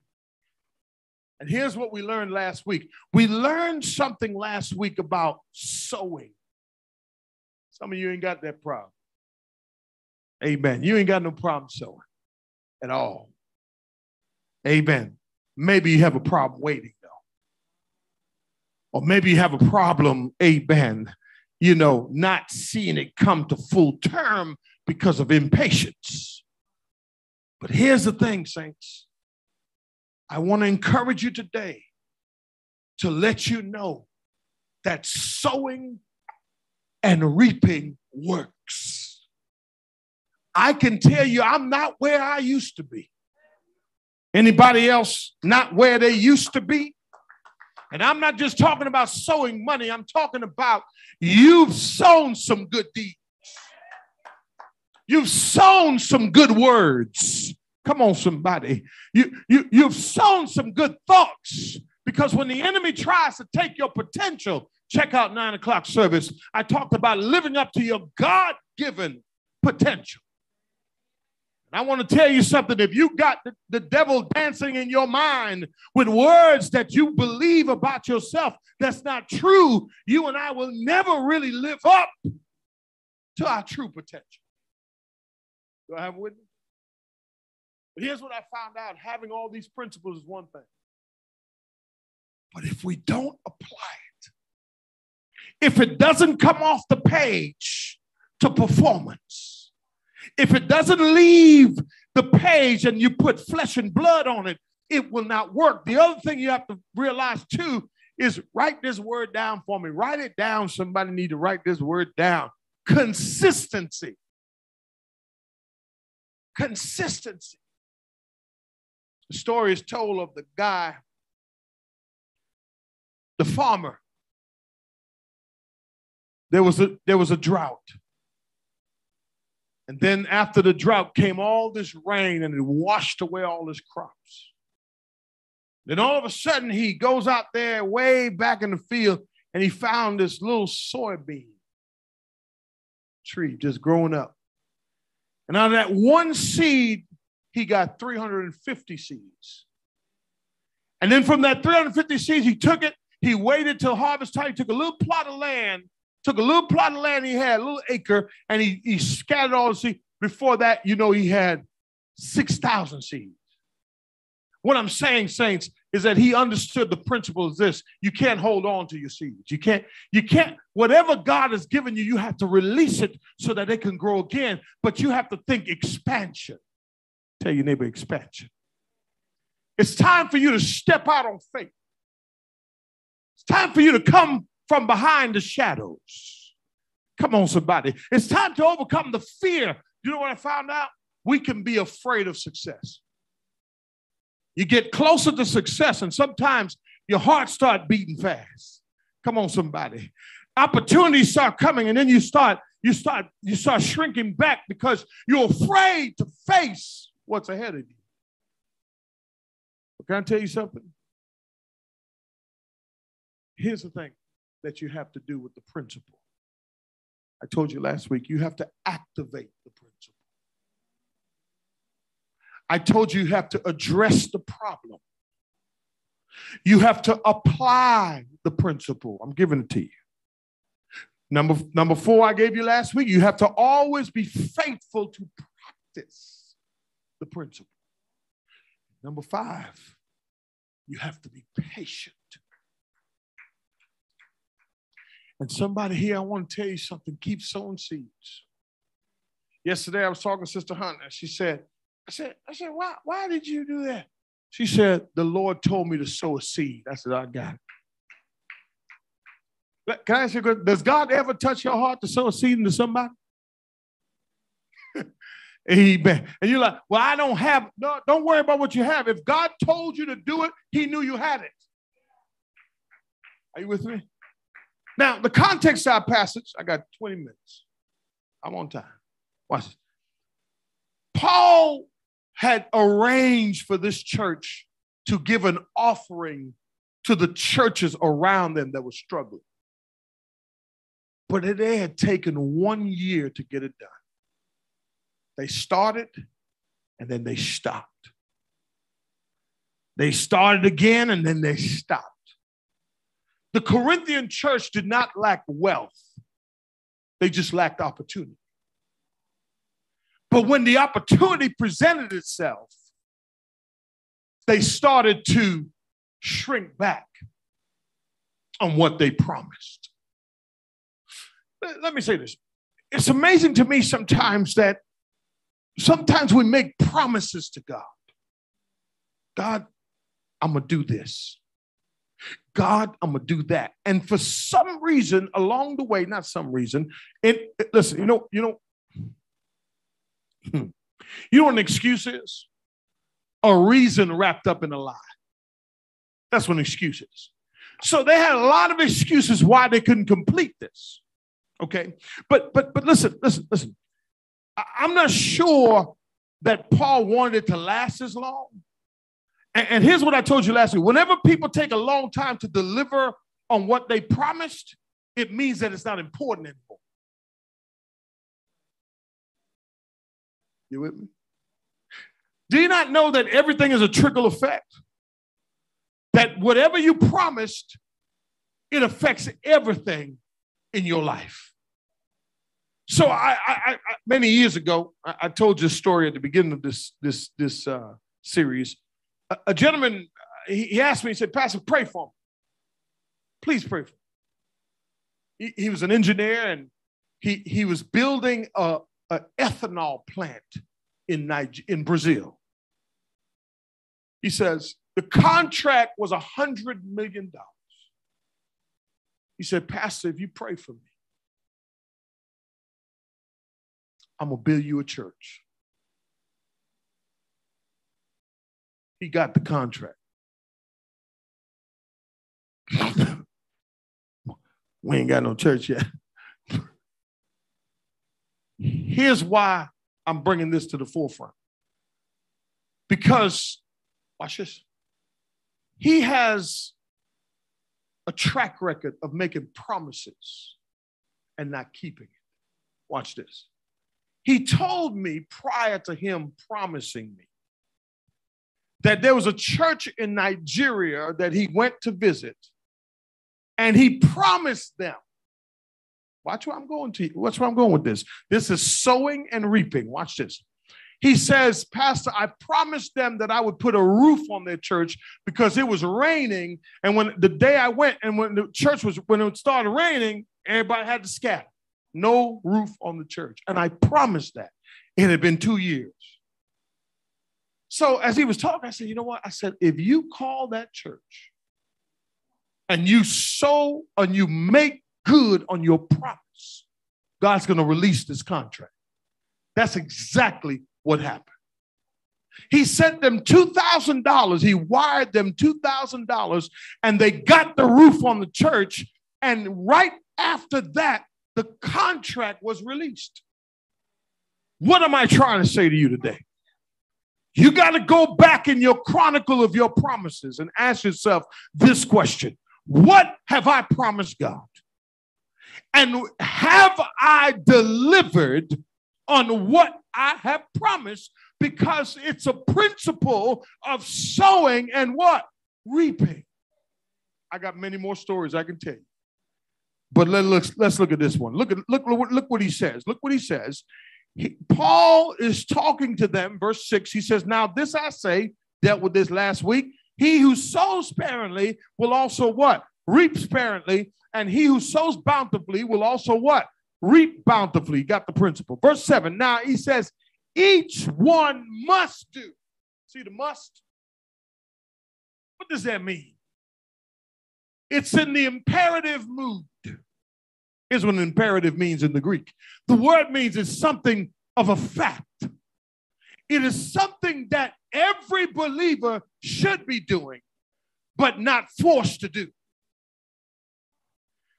And here's what we learned last week we learned something last week about sowing. Some of you ain't got that problem. Amen. You ain't got no problem sowing at all. Amen. Maybe you have a problem waiting. Or maybe you have a problem, amen, you know, not seeing it come to full term because of impatience. But here's the thing, saints. I want to encourage you today to let you know that sowing and reaping works. I can tell you I'm not where I used to be. Anybody else not where they used to be? And I'm not just talking about sowing money, I'm talking about you've sown some good deeds. You've sown some good words. Come on, somebody. You, you, you've sown some good thoughts because when the enemy tries to take your potential, check out nine o'clock service. I talked about living up to your God given potential. I want to tell you something. If you got the, the devil dancing in your mind with words that you believe about yourself that's not true, you and I will never really live up to our true potential. Do I have a witness? But here's what I found out having all these principles is one thing. But if we don't apply it, if it doesn't come off the page to performance, if it doesn't leave the page and you put flesh and blood on it, it will not work. The other thing you have to realize too is write this word down for me. Write it down. Somebody need to write this word down. Consistency. Consistency. The story is told of the guy, the farmer. There was a there was a drought. And then after the drought came all this rain and it washed away all his crops. Then all of a sudden he goes out there way back in the field and he found this little soybean tree just growing up. And out of that one seed, he got 350 seeds. And then from that 350 seeds, he took it, he waited till harvest time, he took a little plot of land took a little plot of land he had, a little acre, and he, he scattered all the seeds. Before that, you know, he had 6,000 seeds. What I'm saying, saints, is that he understood the principle is this. You can't hold on to your seeds. You can't, you can't, whatever God has given you, you have to release it so that it can grow again. But you have to think expansion. Tell your neighbor expansion. It's time for you to step out on faith. It's time for you to come from behind the shadows. Come on, somebody. It's time to overcome the fear. You know what I found out? We can be afraid of success. You get closer to success, and sometimes your heart start beating fast. Come on, somebody. Opportunities start coming, and then you start, you start, you start shrinking back because you're afraid to face what's ahead of you. But can I tell you something? Here's the thing that you have to do with the principle. I told you last week, you have to activate the principle. I told you you have to address the problem. You have to apply the principle. I'm giving it to you. Number, number four, I gave you last week, you have to always be faithful to practice the principle. Number five, you have to be patient. And somebody here, I want to tell you something keep sowing seeds. Yesterday, I was talking to Sister Hunter. She said, I said, I said, why, why did you do that? She said, the Lord told me to sow a seed. I said, I got it. Can I ask you, does God ever touch your heart to sow a seed into somebody? Amen. And you're like, well, I don't have, no, don't worry about what you have. If God told you to do it, he knew you had it. Are you with me? Now, the context of our passage, I got 20 minutes. I'm on time. Watch this. Paul had arranged for this church to give an offering to the churches around them that were struggling. But it had taken one year to get it done. They started and then they stopped. They started again and then they stopped. The Corinthian church did not lack wealth, they just lacked opportunity. But when the opportunity presented itself, they started to shrink back on what they promised. Let me say this. It's amazing to me sometimes that sometimes we make promises to God. God, I'm going to do this. God, I'm gonna do that. And for some reason along the way, not some reason, it listen, you know, you know, hmm, you know what an excuse is? A reason wrapped up in a lie. That's what an excuse is. So they had a lot of excuses why they couldn't complete this. Okay. But but but listen, listen, listen. I'm not sure that Paul wanted it to last as long. And, and here's what I told you last week whenever people take a long time to deliver on what they promised, it means that it's not important anymore. You with me? Do you not know that everything is a trickle effect? That whatever you promised, it affects everything in your life. So I, I, I many years ago, I, I, told you a story at the beginning of this this this uh, series. A, gentleman, he, asked me, he said, "Pastor, pray for me. Please pray for me." He, he was an engineer and he he was building a, a ethanol plant in Niger, in Brazil. He says the contract was a hundred million dollars. He said, Pastor, if you pray for me, I'm going to build you a church. He got the contract. we ain't got no church yet. Here's why I'm bringing this to the forefront. Because, watch this, he has a track record of making promises and not keeping it. Watch this. He told me prior to him promising me that there was a church in Nigeria that he went to visit and he promised them. Watch where I'm going to. Watch where I'm going with this. This is sowing and reaping. Watch this. He says, Pastor, I promised them that I would put a roof on their church because it was raining. And when the day I went and when the church was, when it started raining, everybody had to scatter no roof on the church. And I promised that. It had been two years. So as he was talking, I said, you know what? I said, if you call that church and you sow and you make good on your promise, God's going to release this contract. That's exactly what happened. He sent them $2,000. He wired them $2,000 and they got the roof on the church. And right after that, the contract was released. What am I trying to say to you today? You got to go back in your chronicle of your promises and ask yourself this question What have I promised God? And have I delivered on what I have promised? Because it's a principle of sowing and what? Reaping. I got many more stories I can tell you. But let, us let's look at this one. Look at look, look, look what he says. Look what he says. He, Paul is talking to them, verse 6. He says, Now this I say, dealt with this last week. He who sows sparingly will also what? Reap sparingly. And he who sows bountifully will also what? Reap bountifully. Got the principle. Verse 7. Now he says, each one must do. See the must? What does that mean? It's in the imperative mood. Here's what an imperative means in the Greek the word means it's something of a fact, it is something that every believer should be doing, but not forced to do.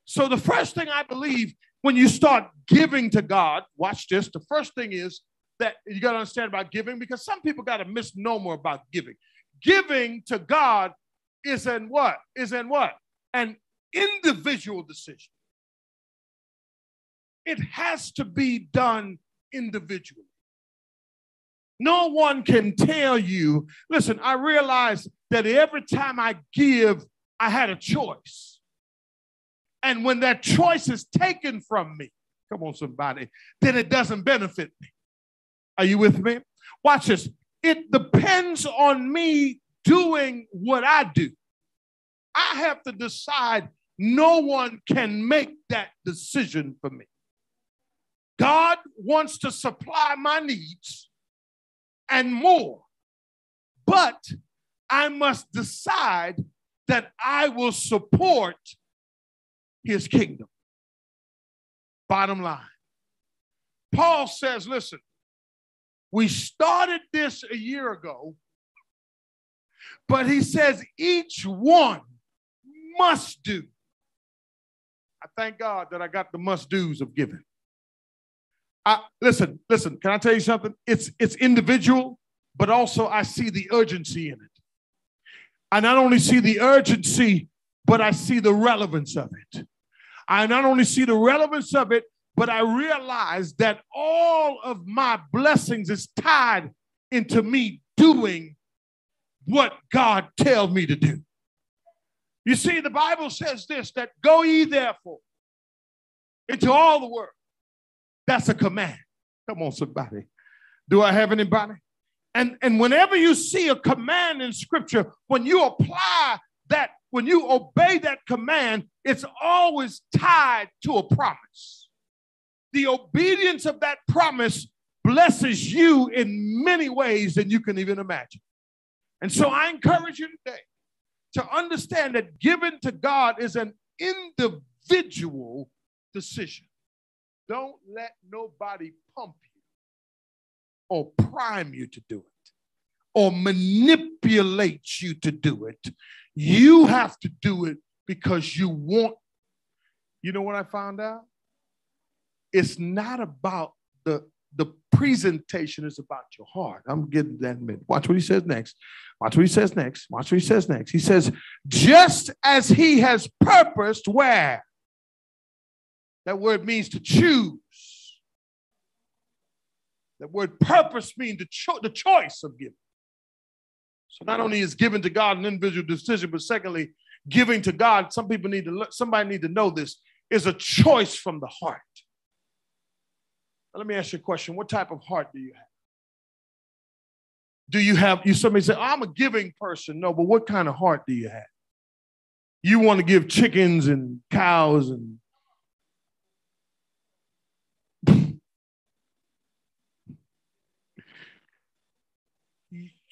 So, the first thing I believe when you start giving to God, watch this. The first thing is that you got to understand about giving because some people got a misnomer about giving. Giving to God is in what? Is in what? An individual decision. It has to be done individually. No one can tell you, listen, I realize that every time I give, I had a choice. And when that choice is taken from me, come on, somebody, then it doesn't benefit me. Are you with me? Watch this. It depends on me doing what I do. I have to decide. No one can make that decision for me. God wants to supply my needs and more, but I must decide that I will support his kingdom. Bottom line. Paul says, listen, we started this a year ago, but he says each one must do. I thank God that I got the must do's of giving. I, listen, listen, can I tell you something? It's, it's individual, but also I see the urgency in it. I not only see the urgency, but I see the relevance of it. I not only see the relevance of it, but I realize that all of my blessings is tied into me doing what God tells me to do. You see, the Bible says this that go ye therefore into all the world. That's a command. Come on, somebody. Do I have anybody? And, and whenever you see a command in scripture, when you apply that, when you obey that command, it's always tied to a promise. The obedience of that promise blesses you in many ways than you can even imagine. And so I encourage you today to understand that giving to God is an individual decision. Don't let nobody pump you or prime you to do it or manipulate you to do it. You have to do it because you want. You know what I found out? It's not about the the presentation is about your heart. I'm getting that in minute. Watch what he says next. Watch what he says next. Watch what he says next. He says, just as he has purposed where? That word means to choose. That word purpose means the, cho- the choice of giving. So not only is giving to God an individual decision, but secondly, giving to God, some people need to somebody need to know this, is a choice from the heart. Now, let me ask you a question. What type of heart do you have? Do you have you somebody say, oh, I'm a giving person? No, but what kind of heart do you have? You want to give chickens and cows and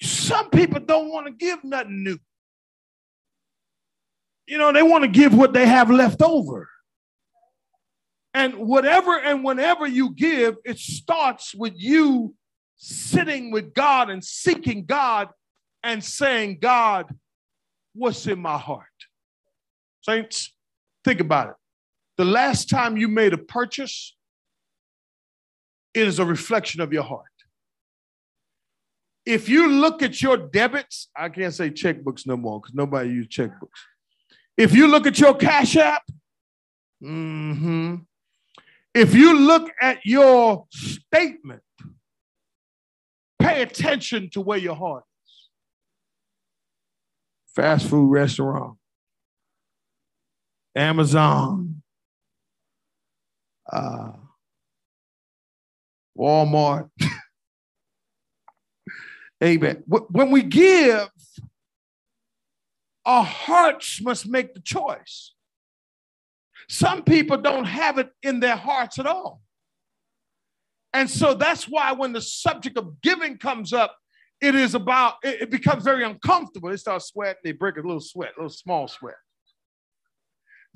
Some people don't want to give nothing new. You know, they want to give what they have left over. And whatever and whenever you give, it starts with you sitting with God and seeking God and saying, God, what's in my heart? Saints, think about it. The last time you made a purchase, it is a reflection of your heart if you look at your debits, I can't say checkbooks no more because nobody use checkbooks. If you look at your Cash App, mm-hmm, if you look at your statement, pay attention to where your heart is. Fast food restaurant, Amazon, uh, Walmart. Amen. When we give, our hearts must make the choice. Some people don't have it in their hearts at all. And so that's why when the subject of giving comes up, it is about, it, becomes very uncomfortable. They start sweating, they break a little sweat, a little small sweat.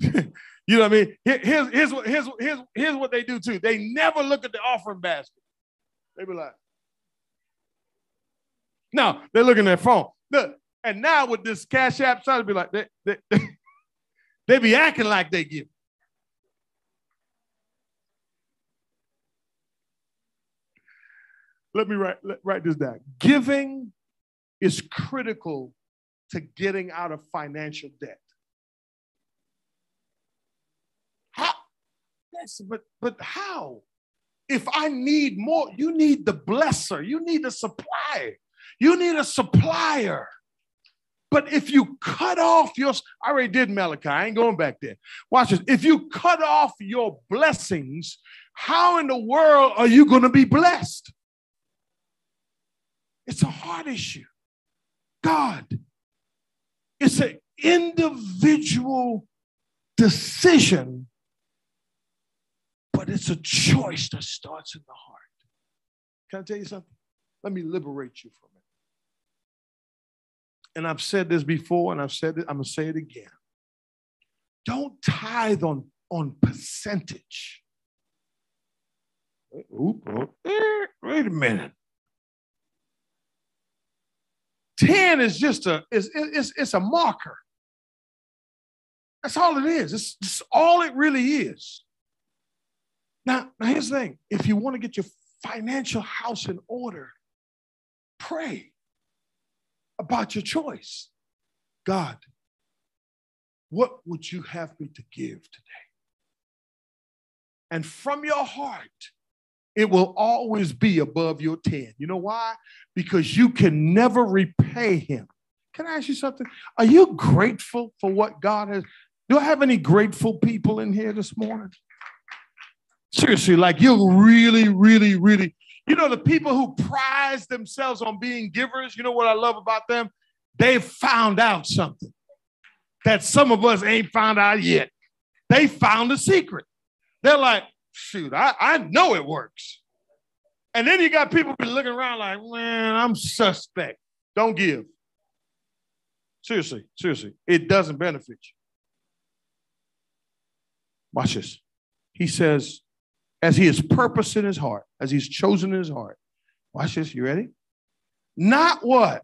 you know what I mean? Here's, here's, here's, here's, here's what they do too. They never look at the offering basket. They be like, no, they're looking at their phone. Look, and now with this Cash App side, be like, they, they, they be acting like they give. Let me write, let, write this down. Giving is critical to getting out of financial debt. How? Yes, but but how? If I need more, you need the blesser, you need the supplier. You need a supplier. But if you cut off your, I already did Malachi, I ain't going back there. Watch this. If you cut off your blessings, how in the world are you going to be blessed? It's a heart issue. God, it's an individual decision, but it's a choice that starts in the heart. Can I tell you something? Let me liberate you from it and I've said this before and I've said it, I'm gonna say it again. Don't tithe on, on percentage. Oop, oop, eh, wait a minute. 10 is just a it's, it's, it's a marker. That's all it is. It's, it's all it really is. Now, now here's the thing. If you want to get your financial house in order, pray about your choice. God, what would you have me to give today? And from your heart, it will always be above your 10. You know why? Because you can never repay him. Can I ask you something? Are you grateful for what God has? Do I have any grateful people in here this morning? Seriously, like you're really, really, really, you know, the people who prize themselves on being givers, you know what I love about them? They've found out something that some of us ain't found out yet. They found a secret. They're like, shoot, I, I know it works. And then you got people be looking around like, man, I'm suspect. Don't give. Seriously, seriously, it doesn't benefit you. Watch this. He says, as he has purpose in his heart, as he's chosen in his heart. Watch this. You ready? Not what?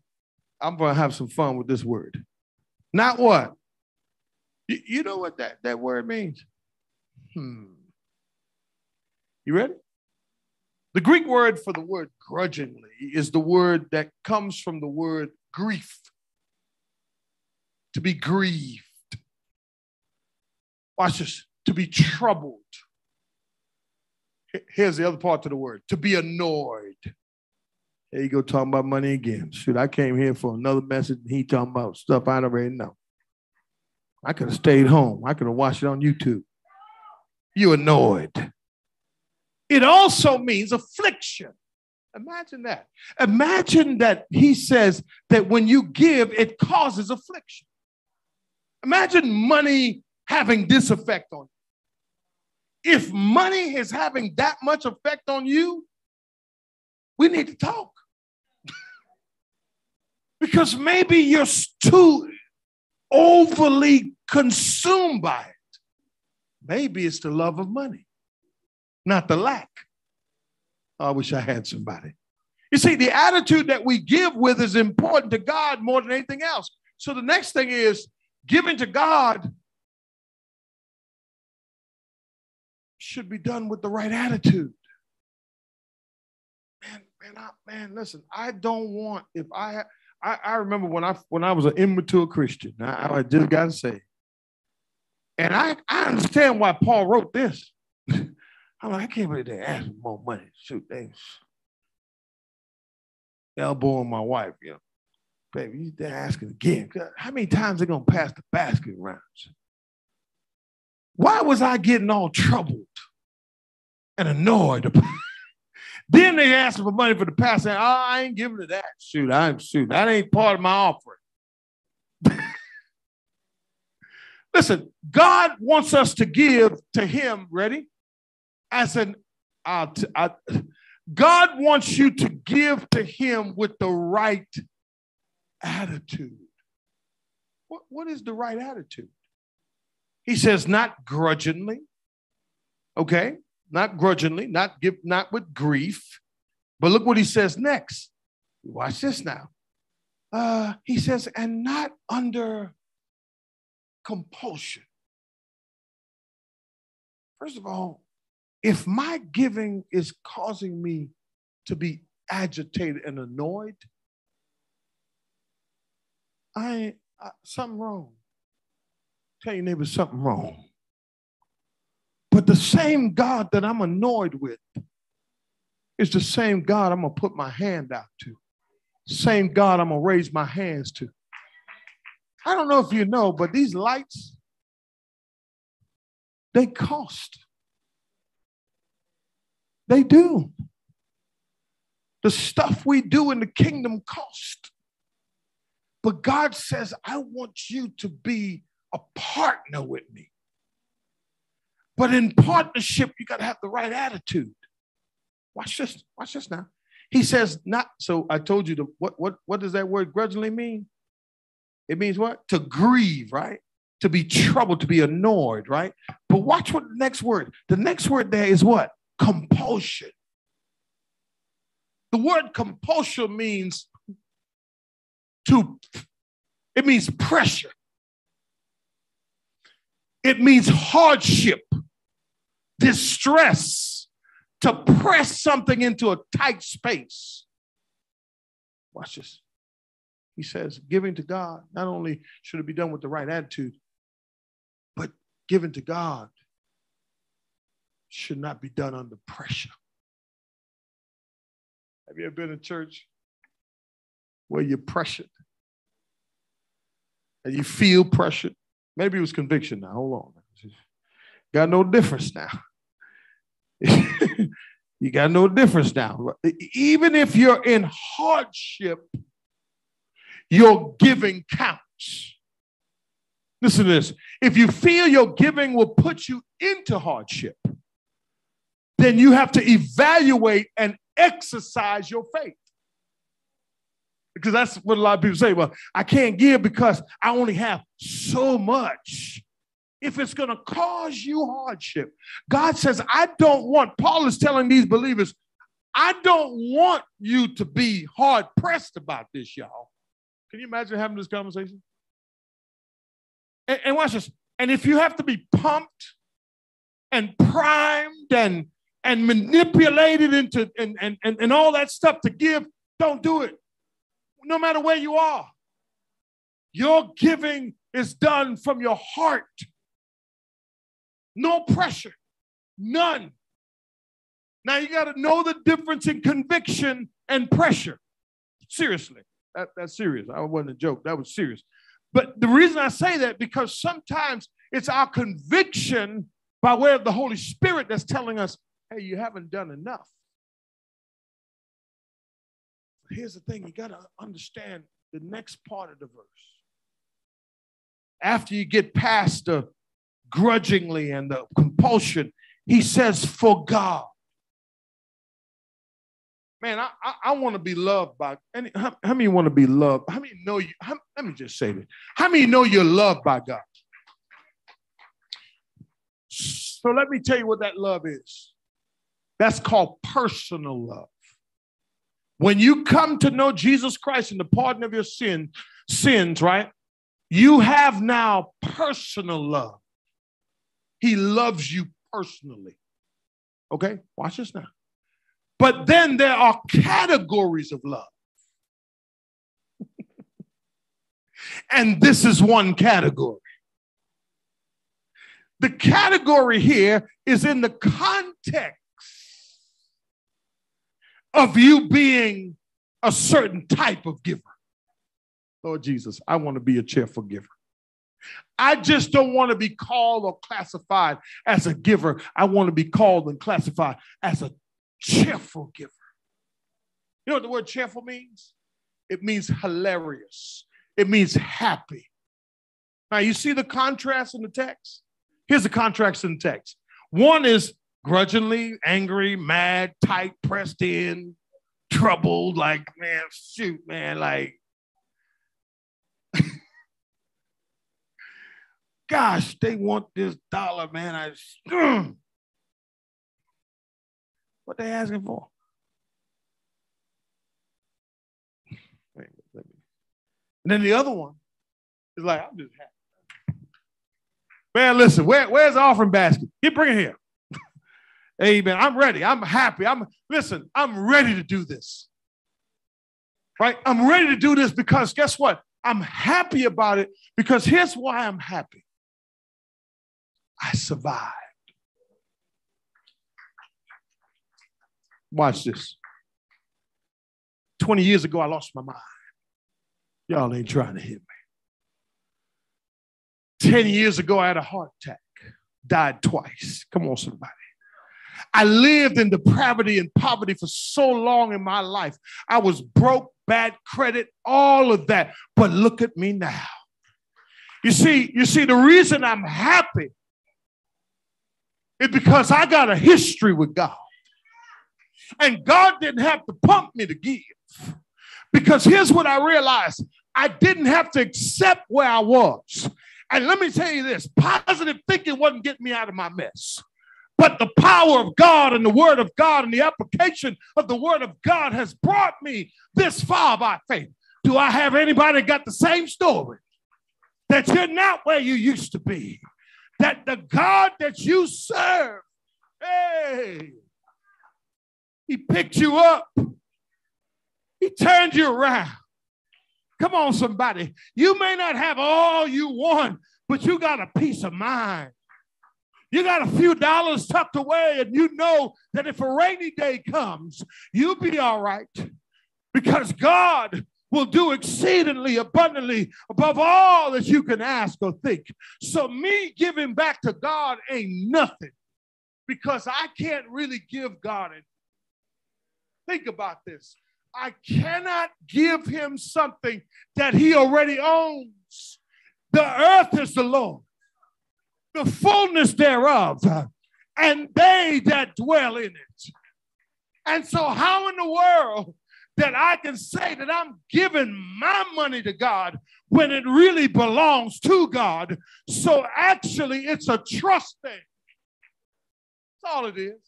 I'm going to have some fun with this word. Not what? You, you know what that, that word means? Hmm. You ready? The Greek word for the word grudgingly is the word that comes from the word grief. To be grieved. Watch this. To be troubled. Here's the other part to the word to be annoyed. There you go, talking about money again. Shoot, I came here for another message and he talking about stuff I already know. I could have stayed home. I could have watched it on YouTube. You annoyed. It also means affliction. Imagine that. Imagine that he says that when you give, it causes affliction. Imagine money having this effect on you. If money is having that much effect on you, we need to talk. because maybe you're too overly consumed by it. Maybe it's the love of money, not the lack. I wish I had somebody. You see, the attitude that we give with is important to God more than anything else. So the next thing is giving to God should be done with the right attitude. Man, man, I, man, listen, I don't want if I I, I remember when I when I was an immature Christian, I, I just got to say, and I, I understand why Paul wrote this. I'm like, I can't believe they asked for more money. Shoot, they elbowing my wife, you know. Baby, they're asking again. How many times are they gonna pass the basket around? Why was I getting all troubled and annoyed then they asked for money for the pastor. Oh, I ain't giving to that. Shoot, I'm shoot. That ain't part of my offering. Listen, God wants us to give to Him, ready? As an, uh, t- uh, God wants you to give to Him with the right attitude. What, what is the right attitude? He says, not grudgingly, okay? not grudgingly, not give, not with grief. But look what he says next. Watch this now. Uh, he says, and not under compulsion. First of all, if my giving is causing me to be agitated and annoyed, I, I something wrong. Tell your neighbor something wrong. But the same God that I'm annoyed with is the same God I'm going to put my hand out to. Same God I'm going to raise my hands to. I don't know if you know, but these lights, they cost. They do. The stuff we do in the kingdom cost. But God says, I want you to be a partner with me. But in partnership, you got to have the right attitude. Watch this. Watch this now. He says, not so I told you the what what what does that word grudgingly mean? It means what? To grieve, right? To be troubled, to be annoyed, right? But watch what the next word. The next word there is what? Compulsion. The word compulsion means to, it means pressure. It means hardship distress to press something into a tight space. Watch this. He says, giving to God, not only should it be done with the right attitude, but giving to God should not be done under pressure. Have you ever been in church where you're pressured and you feel pressured? Maybe it was conviction now. Hold on. Got no difference now. you got no difference now. Even if you're in hardship, your giving counts. Listen to this. If you feel your giving will put you into hardship, then you have to evaluate and exercise your faith. Because that's what a lot of people say. Well, I can't give because I only have so much. If it's going to cause you hardship, God says, I don't want, Paul is telling these believers, I don't want you to be hard pressed about this, y'all. Can you imagine having this conversation? And, and watch this. And if you have to be pumped and primed and and manipulated into and, and, and, and all that stuff to give, don't do it. No matter where you are. Your giving is done from your heart. No pressure, none. Now you got to know the difference in conviction and pressure. Seriously, that, that's serious. I wasn't a joke. That was serious. But the reason I say that because sometimes it's our conviction by way of the Holy Spirit that's telling us, hey, you haven't done enough. Here's the thing you got to understand the next part of the verse. After you get past the grudgingly and the compulsion, he says, for God. Man, I, I, I want to be loved by any how, how many want to be loved? How many know you? How, let me just say this. How many know you're loved by God? So let me tell you what that love is. That's called personal love. When you come to know Jesus Christ and the pardon of your sin, sins, right? You have now personal love. He loves you personally. Okay, watch this now. But then there are categories of love. and this is one category. The category here is in the context of you being a certain type of giver. Lord Jesus, I want to be a cheerful giver. I just don't want to be called or classified as a giver. I want to be called and classified as a cheerful giver. You know what the word cheerful means? It means hilarious, it means happy. Now, you see the contrast in the text? Here's the contrast in the text. One is grudgingly, angry, mad, tight, pressed in, troubled, like, man, shoot, man, like, gosh, they want this dollar, man. I mm. what they asking for? And then the other one is like, I'm just happy. Man, listen, where, where's the offering basket? Get bring it here. Amen. I'm ready. I'm happy. I'm listen, I'm ready to do this. Right? I'm ready to do this because guess what? I'm happy about it because here's why I'm happy. I survived. Watch this. 20 years ago, I lost my mind. Y'all ain't trying to hit me. 10 years ago, I had a heart attack, died twice. Come on, somebody. I lived in depravity and poverty for so long in my life. I was broke, bad credit, all of that. But look at me now. You see, you see, the reason I'm happy is because I got a history with God. And God didn't have to pump me to give. Because here's what I realized I didn't have to accept where I was. And let me tell you this positive thinking wasn't getting me out of my mess. But the power of God and the word of God and the application of the word of God has brought me this far by faith. Do I have anybody got the same story? That you're not where you used to be. That the God that you serve, hey, he picked you up. He turned you around. Come on, somebody. You may not have all you want, but you got a peace of mind. You got a few dollars tucked away, and you know that if a rainy day comes, you'll be all right because God will do exceedingly abundantly above all that you can ask or think. So, me giving back to God ain't nothing because I can't really give God it. Think about this. I cannot give him something that he already owns. The earth is the Lord, the fullness thereof, and they that dwell in it. And so, how in the world that I can say that I'm giving my money to God when it really belongs to God? So, actually, it's a trust thing. That's all it is.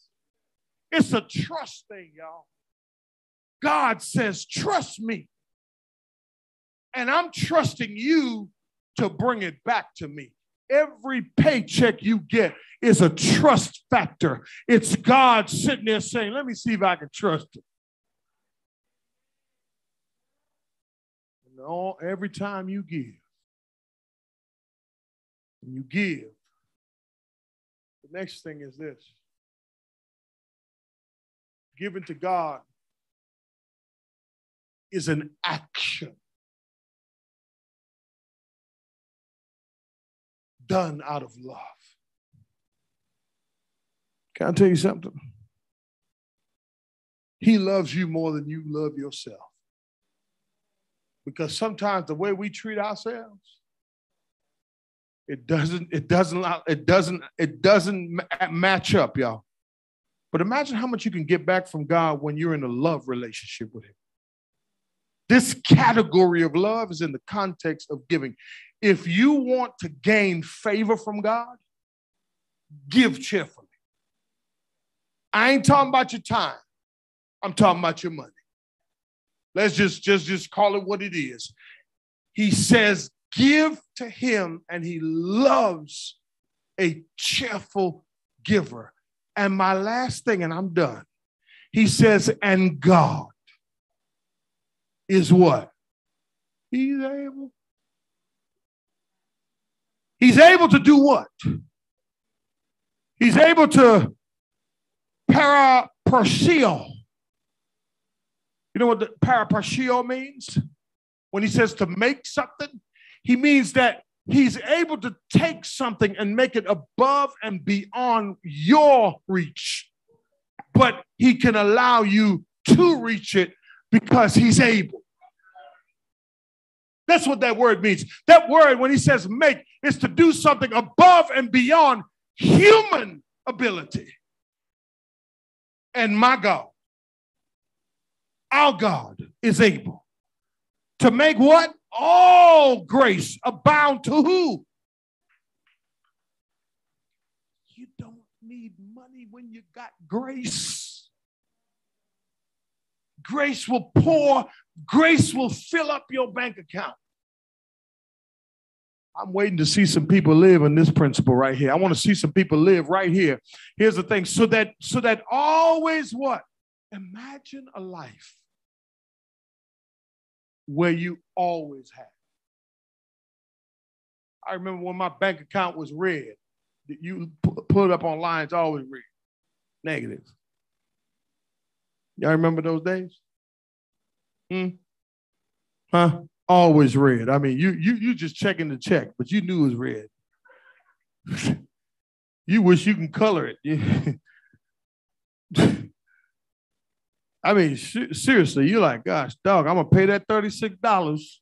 It's a trust thing, y'all. God says, Trust me. And I'm trusting you to bring it back to me. Every paycheck you get is a trust factor. It's God sitting there saying, Let me see if I can trust him. And all, every time you give, and you give, the next thing is this giving to God is an action done out of love. Can I tell you something? He loves you more than you love yourself. Because sometimes the way we treat ourselves, it doesn't, it doesn't, it doesn't, it doesn't match up, y'all. But imagine how much you can get back from God when you're in a love relationship with Him. This category of love is in the context of giving. If you want to gain favor from God, give cheerfully. I ain't talking about your time. I'm talking about your money. Let's just just just call it what it is. He says, "Give to him and he loves a cheerful giver." And my last thing and I'm done. He says, "And God is what? He's able. He's able to do what? He's able to paraparsio. You know what the paraparsio means? When he says to make something, he means that he's able to take something and make it above and beyond your reach. But he can allow you to reach it because he's able. That's what that word means. That word, when he says make, is to do something above and beyond human ability. And my God, our God, is able to make what? All grace abound to who? You don't need money when you got grace. Grace will pour, grace will fill up your bank account. I'm waiting to see some people live in this principle right here. I want to see some people live right here. Here's the thing so that so that always what? Imagine a life where you always have. I remember when my bank account was red. You put it up online, it's always red, negative. Y'all remember those days? Hmm? Huh? Always red. I mean, you you you just checking the check, but you knew it was red. you wish you can color it. I mean, seriously, you're like, gosh, dog, I'm gonna pay that $36.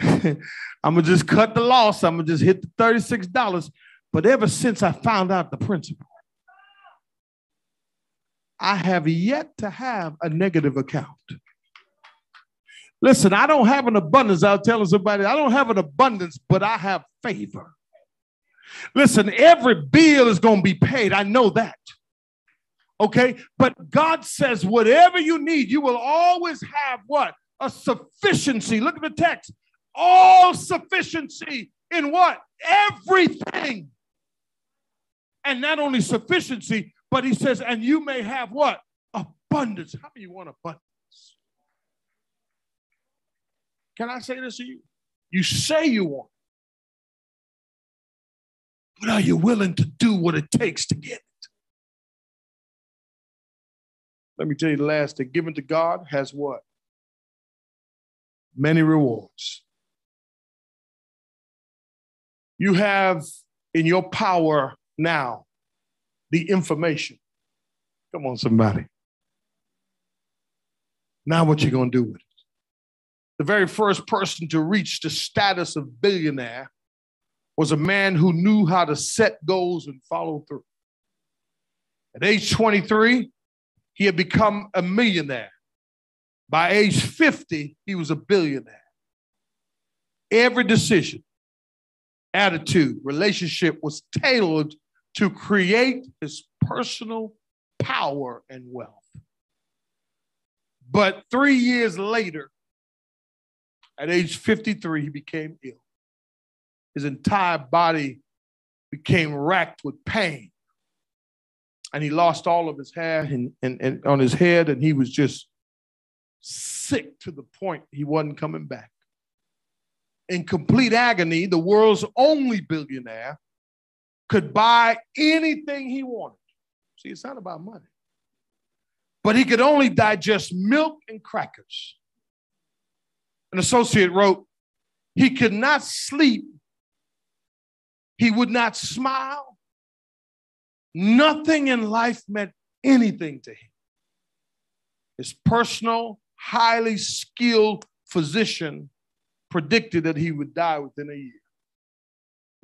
I'm gonna just cut the loss. I'm gonna just hit the $36. But ever since I found out the principle, I have yet to have a negative account. Listen, I don't have an abundance. I was telling somebody, I don't have an abundance, but I have favor. Listen, every bill is going to be paid. I know that. Okay? But God says, whatever you need, you will always have what? A sufficiency. Look at the text. All sufficiency in what? Everything. And not only sufficiency, but he says, and you may have what? Abundance. How many want abundance? Can I say this to you? You say you want. But are you willing to do what it takes to get it? Let me tell you the last thing given to God has what? Many rewards. You have in your power now the information. Come on, somebody. Now, what you gonna do with it? The very first person to reach the status of billionaire was a man who knew how to set goals and follow through. At age 23, he had become a millionaire. By age 50, he was a billionaire. Every decision, attitude, relationship was tailored to create his personal power and wealth. But three years later, at age 53, he became ill. His entire body became racked with pain. And he lost all of his hair and, and, and on his head, and he was just sick to the point he wasn't coming back. In complete agony, the world's only billionaire could buy anything he wanted. See, it's not about money. But he could only digest milk and crackers. An associate wrote, he could not sleep, he would not smile. Nothing in life meant anything to him. His personal, highly skilled physician predicted that he would die within a year.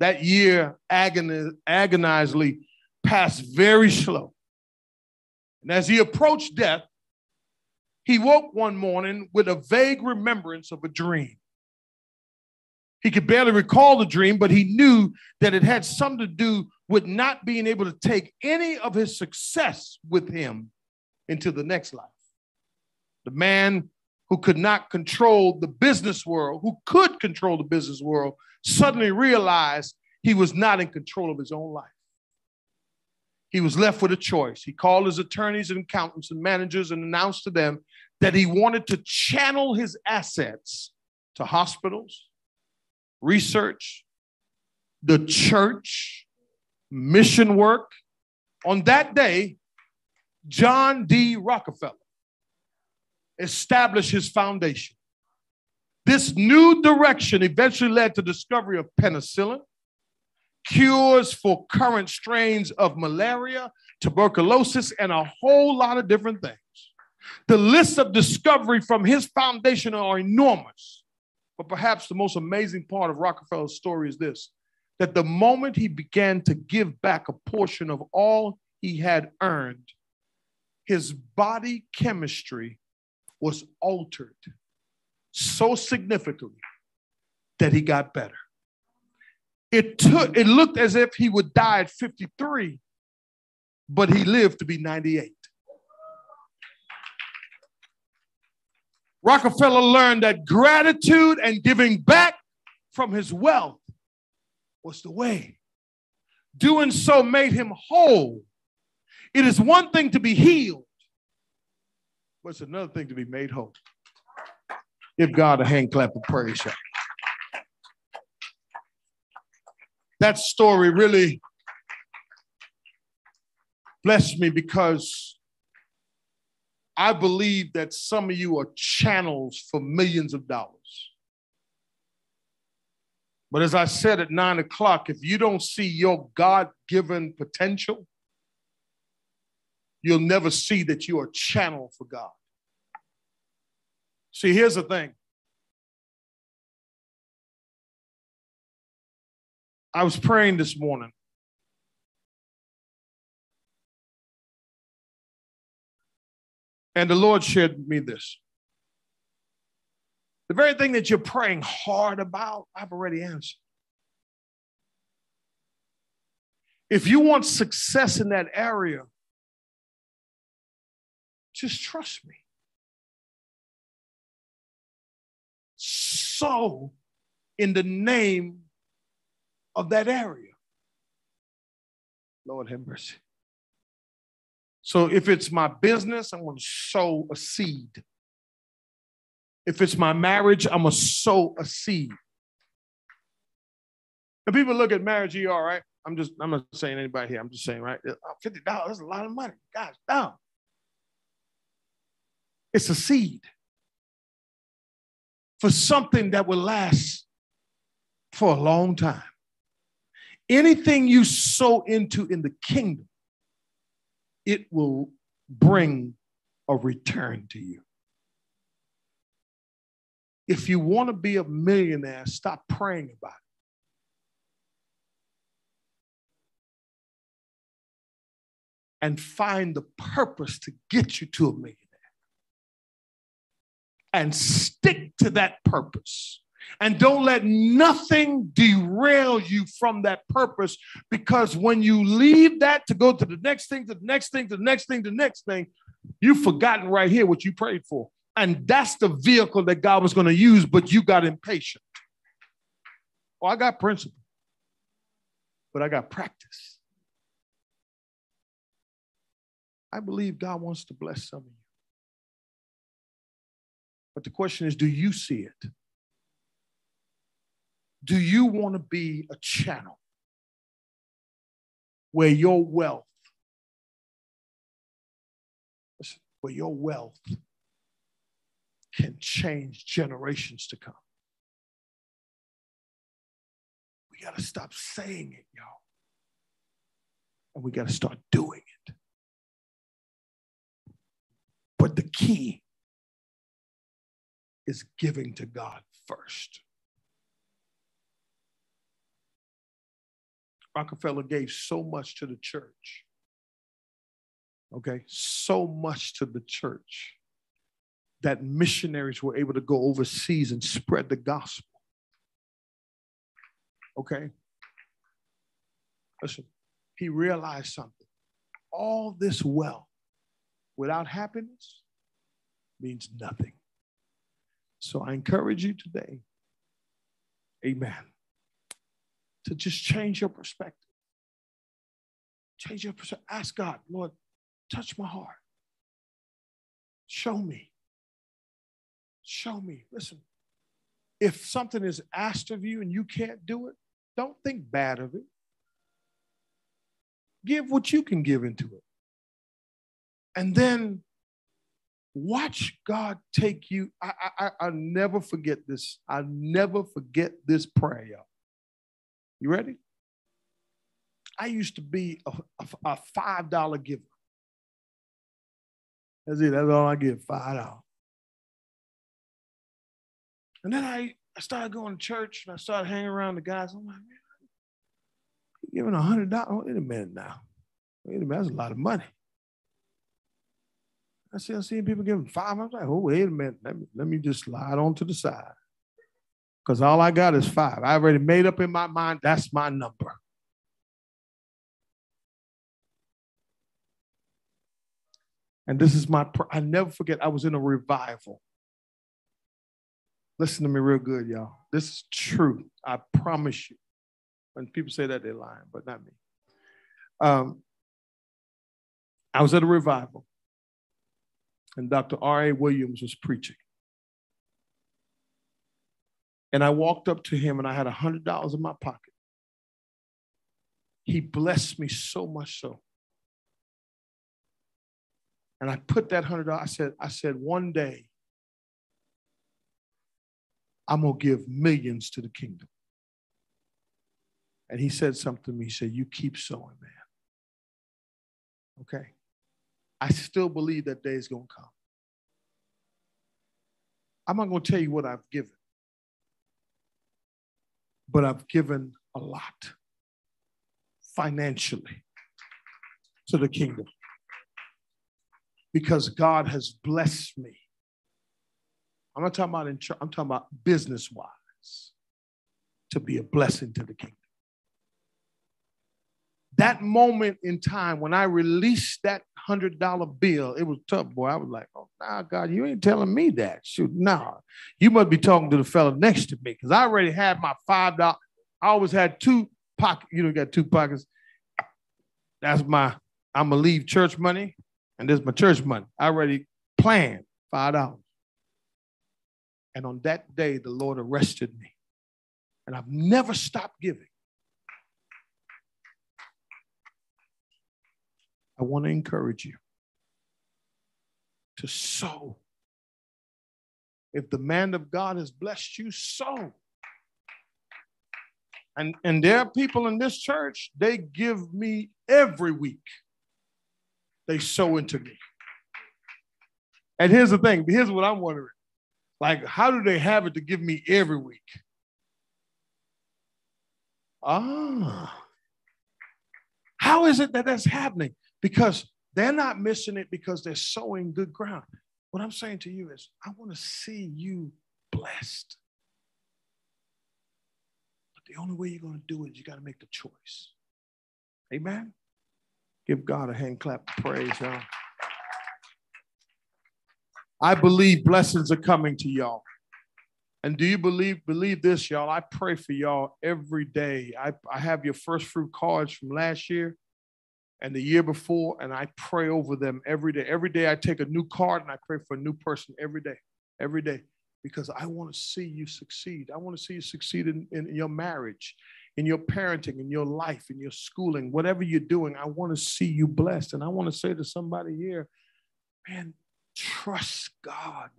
That year agoniz- agonizingly passed very slow. And as he approached death, he woke one morning with a vague remembrance of a dream. He could barely recall the dream, but he knew that it had something to do with not being able to take any of his success with him into the next life. The man who could not control the business world, who could control the business world, suddenly realized he was not in control of his own life. He was left with a choice. He called his attorneys and accountants and managers and announced to them that he wanted to channel his assets to hospitals, research, the church, mission work. On that day, John D. Rockefeller established his foundation. This new direction eventually led to the discovery of penicillin, cures for current strains of malaria, tuberculosis, and a whole lot of different things. The list of discovery from his foundation are enormous. But perhaps the most amazing part of Rockefeller's story is this that the moment he began to give back a portion of all he had earned, his body chemistry was altered so significantly that he got better. It took it looked as if he would die at 53, but he lived to be 98. Rockefeller learned that gratitude and giving back from his wealth was the way. Doing so made him whole. It is one thing to be healed, but it's another thing to be made whole. Give God a hand clap of praise. That story really blessed me because I believe that some of you are channels for millions of dollars. But as I said at nine o'clock, if you don't see your God given potential, you'll never see that you are a channel for God. See, here's the thing. I was praying this morning. And the Lord shared me this. The very thing that you're praying hard about, I've already answered. If you want success in that area, just trust me. So, in the name of that area. Lord have mercy. So if it's my business, I'm going to sow a seed. If it's my marriage, I'm going to sow a seed. And people look at marriage ER, right? I'm just, I'm not saying anybody here. I'm just saying, right? Uh, $50 is a lot of money. Gosh, damn. It's a seed for something that will last for a long time. Anything you sow into in the kingdom, it will bring a return to you. If you want to be a millionaire, stop praying about it. And find the purpose to get you to a millionaire. And stick to that purpose. And don't let nothing derail you from that purpose because when you leave that to go to the next thing, to the next thing, to the next thing, to the next thing, you've forgotten right here what you prayed for. And that's the vehicle that God was going to use, but you got impatient. Oh, I got principle, but I got practice. I believe God wants to bless some of you. But the question is do you see it? Do you want to be a channel where your wealth, where your wealth can change generations to come? We got to stop saying it, y'all. And we got to start doing it. But the key is giving to God first. Rockefeller gave so much to the church. Okay, so much to the church that missionaries were able to go overseas and spread the gospel. Okay? Listen, he realized something. All this wealth without happiness means nothing. So I encourage you today, amen, to just change your perspective. Change your perspective. Ask God, Lord, touch my heart. Show me. Show me. Listen, if something is asked of you and you can't do it, don't think bad of it. Give what you can give into it. And then watch God take you. I, I, I'll never forget this. I'll never forget this prayer. You ready? I used to be a, a, a $5 giver. That's it. That's all I give, $5. And then I, I started going to church and I started hanging around the guys. I'm like, man, giving a hundred dollars. Wait a minute now. Wait a minute, that's a lot of money. I see, I'm seeing people giving five. I was like, oh, wait a minute. Let me, let me just slide on to the side because all I got is five. I already made up in my mind that's my number. And this is my, I never forget, I was in a revival. Listen to me real good, y'all. This is true. I promise you. When people say that, they're lying, but not me. Um, I was at a revival, and Dr. R.A. Williams was preaching. And I walked up to him and I had a $100 in my pocket. He blessed me so much so. And I put that $100, I said, I said, one day I'm going to give millions to the kingdom. And he said something to me. He said, You keep sowing, man. Okay. I still believe that day is going to come. I'm not going to tell you what I've given but I've given a lot financially to the kingdom because God has blessed me. I'm not talking about in I'm talking about business wise to be a blessing to the kingdom. That moment in time when I released that hundred dollar bill, it was tough, boy. I was like, oh, nah, God, you ain't telling me that. Shoot, nah. You must be talking to the fella next to me because I already had my five dollar. I always had two pockets. You know, got two pockets. That's my, I'm gonna leave church money, and this is my church money. I already planned five dollars. And on that day, the Lord arrested me. And I've never stopped giving. I want to encourage you to sow. If the man of God has blessed you, sow. And, and there are people in this church, they give me every week. They sow into me. And here's the thing here's what I'm wondering like, how do they have it to give me every week? Ah. How is it that that's happening? Because they're not missing it because they're sowing good ground. What I'm saying to you is, I want to see you blessed. But the only way you're going to do it is you got to make the choice. Amen. Give God a hand clap of praise, y'all. I believe blessings are coming to y'all. And do you believe believe this, y'all? I pray for y'all every day. I, I have your first fruit cards from last year and the year before, and I pray over them every day. Every day I take a new card and I pray for a new person every day, every day, because I want to see you succeed. I want to see you succeed in, in your marriage, in your parenting, in your life, in your schooling, whatever you're doing. I want to see you blessed. And I want to say to somebody here, man, Trust God.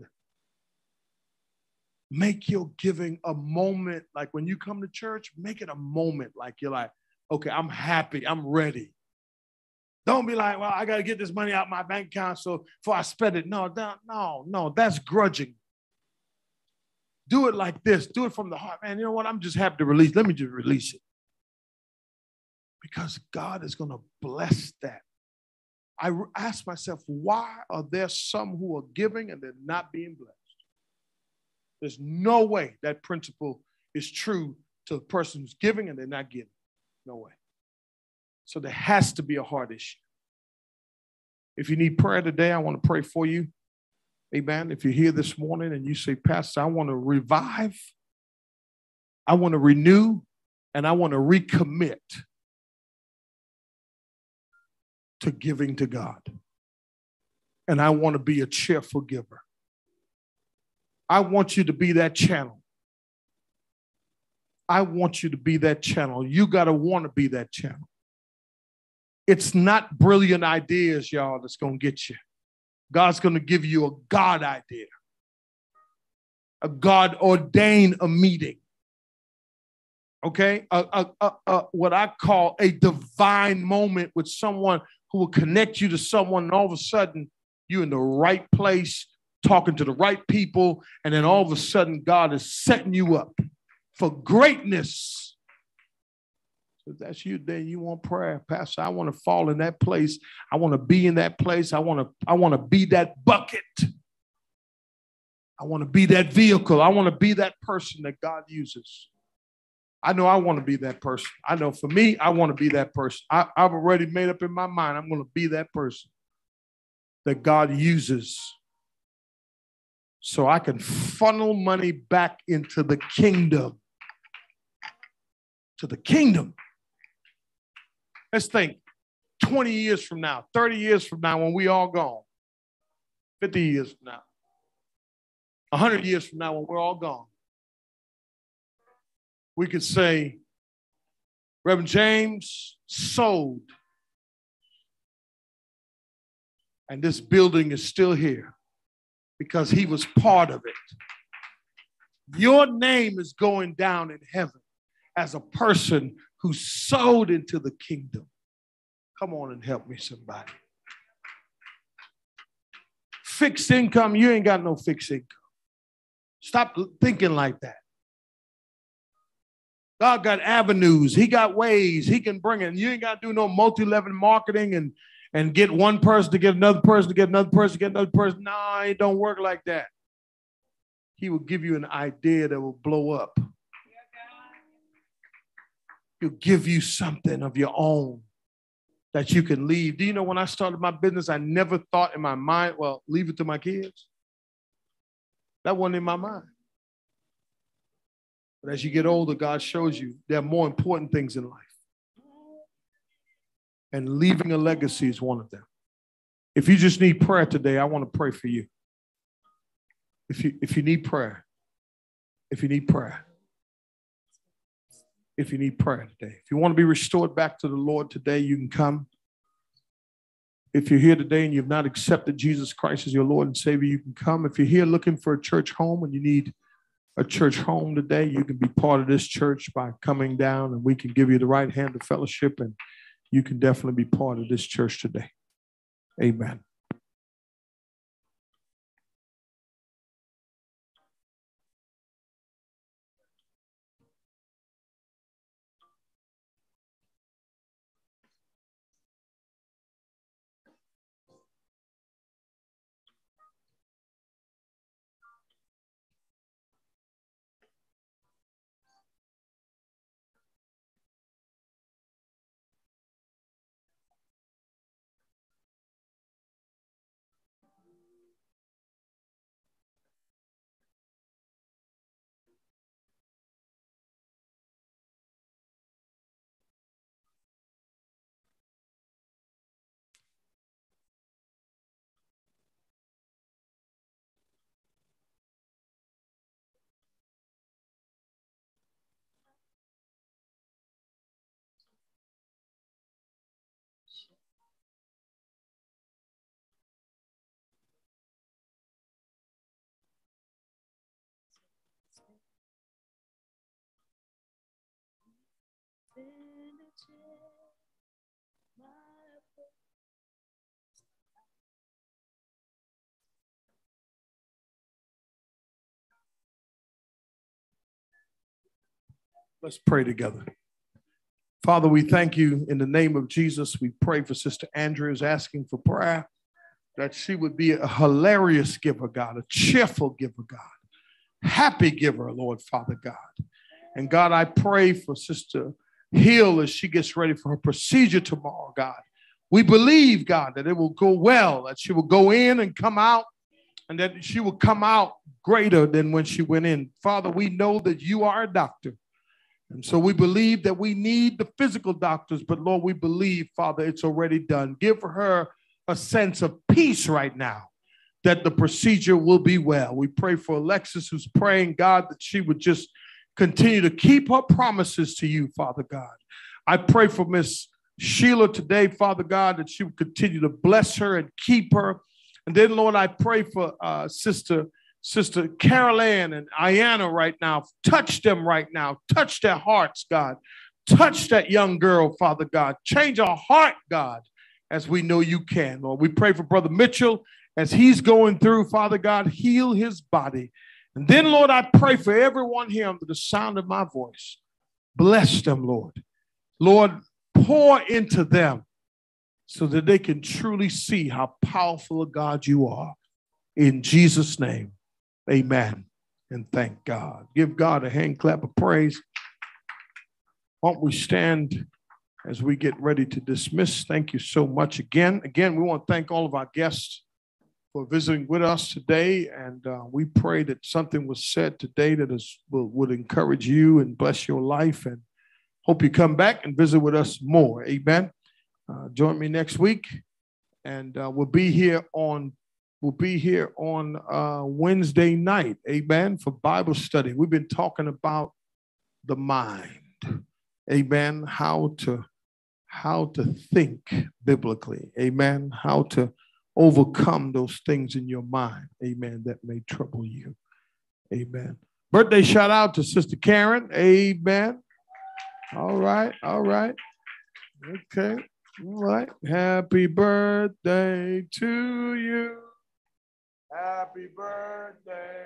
Make your giving a moment. Like when you come to church, make it a moment. Like you're like, okay, I'm happy. I'm ready. Don't be like, well, I got to get this money out my bank account so before I spend it. No, no, no, no, that's grudging. Do it like this. Do it from the heart. Man, you know what? I'm just happy to release. Let me just release it. Because God is going to bless that. I ask myself, why are there some who are giving and they're not being blessed? There's no way that principle is true to the person who's giving and they're not giving. No way. So there has to be a heart issue. If you need prayer today, I want to pray for you. Amen. If you're here this morning and you say, Pastor, I want to revive, I want to renew, and I want to recommit to giving to God. And I want to be a cheerful giver. I want you to be that channel. I want you to be that channel. You got to want to be that channel. It's not brilliant ideas, y'all, that's going to get you. God's going to give you a God idea, a God ordained a meeting. Okay, a, a, a, what I call a divine moment with someone who will connect you to someone, and all of a sudden you're in the right place, talking to the right people, and then all of a sudden God is setting you up for greatness. So that's you then you want prayer, Pastor. I want to fall in that place. I want to be in that place. I want to, I want to be that bucket. I want to be that vehicle. I want to be that person that God uses. I know I want to be that person. I know for me, I want to be that person. I, I've already made up in my mind, I'm going to be that person that God uses so I can funnel money back into the kingdom. To the kingdom. Let's think 20 years from now, 30 years from now, when we all gone, 50 years from now, 100 years from now, when we're all gone we could say Reverend James sold, and this building is still here because he was part of it. Your name is going down in heaven as a person who sowed into the kingdom. Come on and help me, somebody. Fixed income, you ain't got no fixed income. Stop thinking like that. God got avenues. He got ways. He can bring it. You ain't got to do no multi-level marketing and and get one person to get another person to get another person to get another person. No, it don't work like that. He will give you an idea that will blow up. He'll give you something of your own that you can leave. Do you know when I started my business, I never thought in my mind, well, leave it to my kids. That wasn't in my mind. But as you get older, God shows you there are more important things in life. And leaving a legacy is one of them. If you just need prayer today, I want to pray for you. If you if you need prayer, if you need prayer, if you need prayer today, if you want to be restored back to the Lord today, you can come. If you're here today and you've not accepted Jesus Christ as your Lord and Savior, you can come. If you're here looking for a church home and you need a church home today, you can be part of this church by coming down and we can give you the right hand of fellowship and you can definitely be part of this church today. Amen. Let's pray together. Father, we thank you in the name of Jesus. We pray for Sister Andrews asking for prayer that she would be a hilarious giver, God, a cheerful giver, God, happy giver, Lord Father God. And God, I pray for Sister Hill as she gets ready for her procedure tomorrow, God. We believe, God, that it will go well, that she will go in and come out, and that she will come out greater than when she went in. Father, we know that you are a doctor. And so we believe that we need the physical doctors, but Lord, we believe, Father, it's already done. Give her a sense of peace right now that the procedure will be well. We pray for Alexis, who's praying, God, that she would just continue to keep her promises to you, Father God. I pray for Miss Sheila today, Father God, that would continue to bless her and keep her. And then, Lord, I pray for uh, Sister Sister Carol Ann and Ayana right now. Touch them right now. Touch their hearts, God. Touch that young girl, Father God. Change our heart, God, as we know you can, Lord. We pray for Brother Mitchell as he's going through, Father God. Heal his body. And then, Lord, I pray for everyone here under the sound of my voice. Bless them, Lord. Lord, pour into them so that they can truly see how powerful a God you are. In Jesus' name. Amen. And thank God. Give God a hand clap of praise. Won't we stand as we get ready to dismiss? Thank you so much again. Again, we want to thank all of our guests for visiting with us today. And uh, we pray that something was said today that is, will, would encourage you and bless your life. And hope you come back and visit with us more. Amen. Uh, join me next week. And uh, we'll be here on we'll be here on uh, Wednesday night, amen, for Bible study. We've been talking about the mind, amen, how to how to think biblically, amen, how to overcome those things in your mind, amen, that may trouble you, amen. Birthday shout out to Sister Karen, amen. All right, all right, okay, all right. Happy birthday to you. Happy birthday.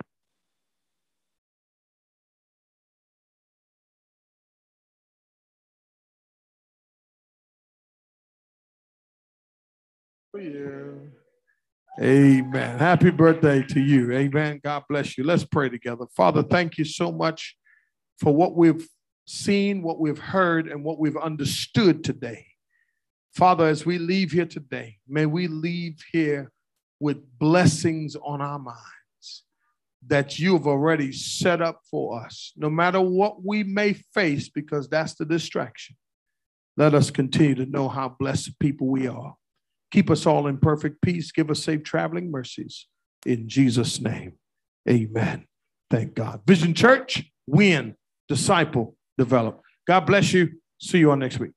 You. Amen. Happy birthday to you. Amen. God bless you. Let's pray together. Father, thank you so much for what we've seen, what we've heard, and what we've understood today. Father, as we leave here today, may we leave here with blessings on our minds that you have already set up for us, no matter what we may face, because that's the distraction. Let us continue to know how blessed people we are. Keep us all in perfect peace. Give us safe traveling mercies. In Jesus' name, amen. Thank God. Vision Church, win, disciple, develop. God bless you. See you on next week.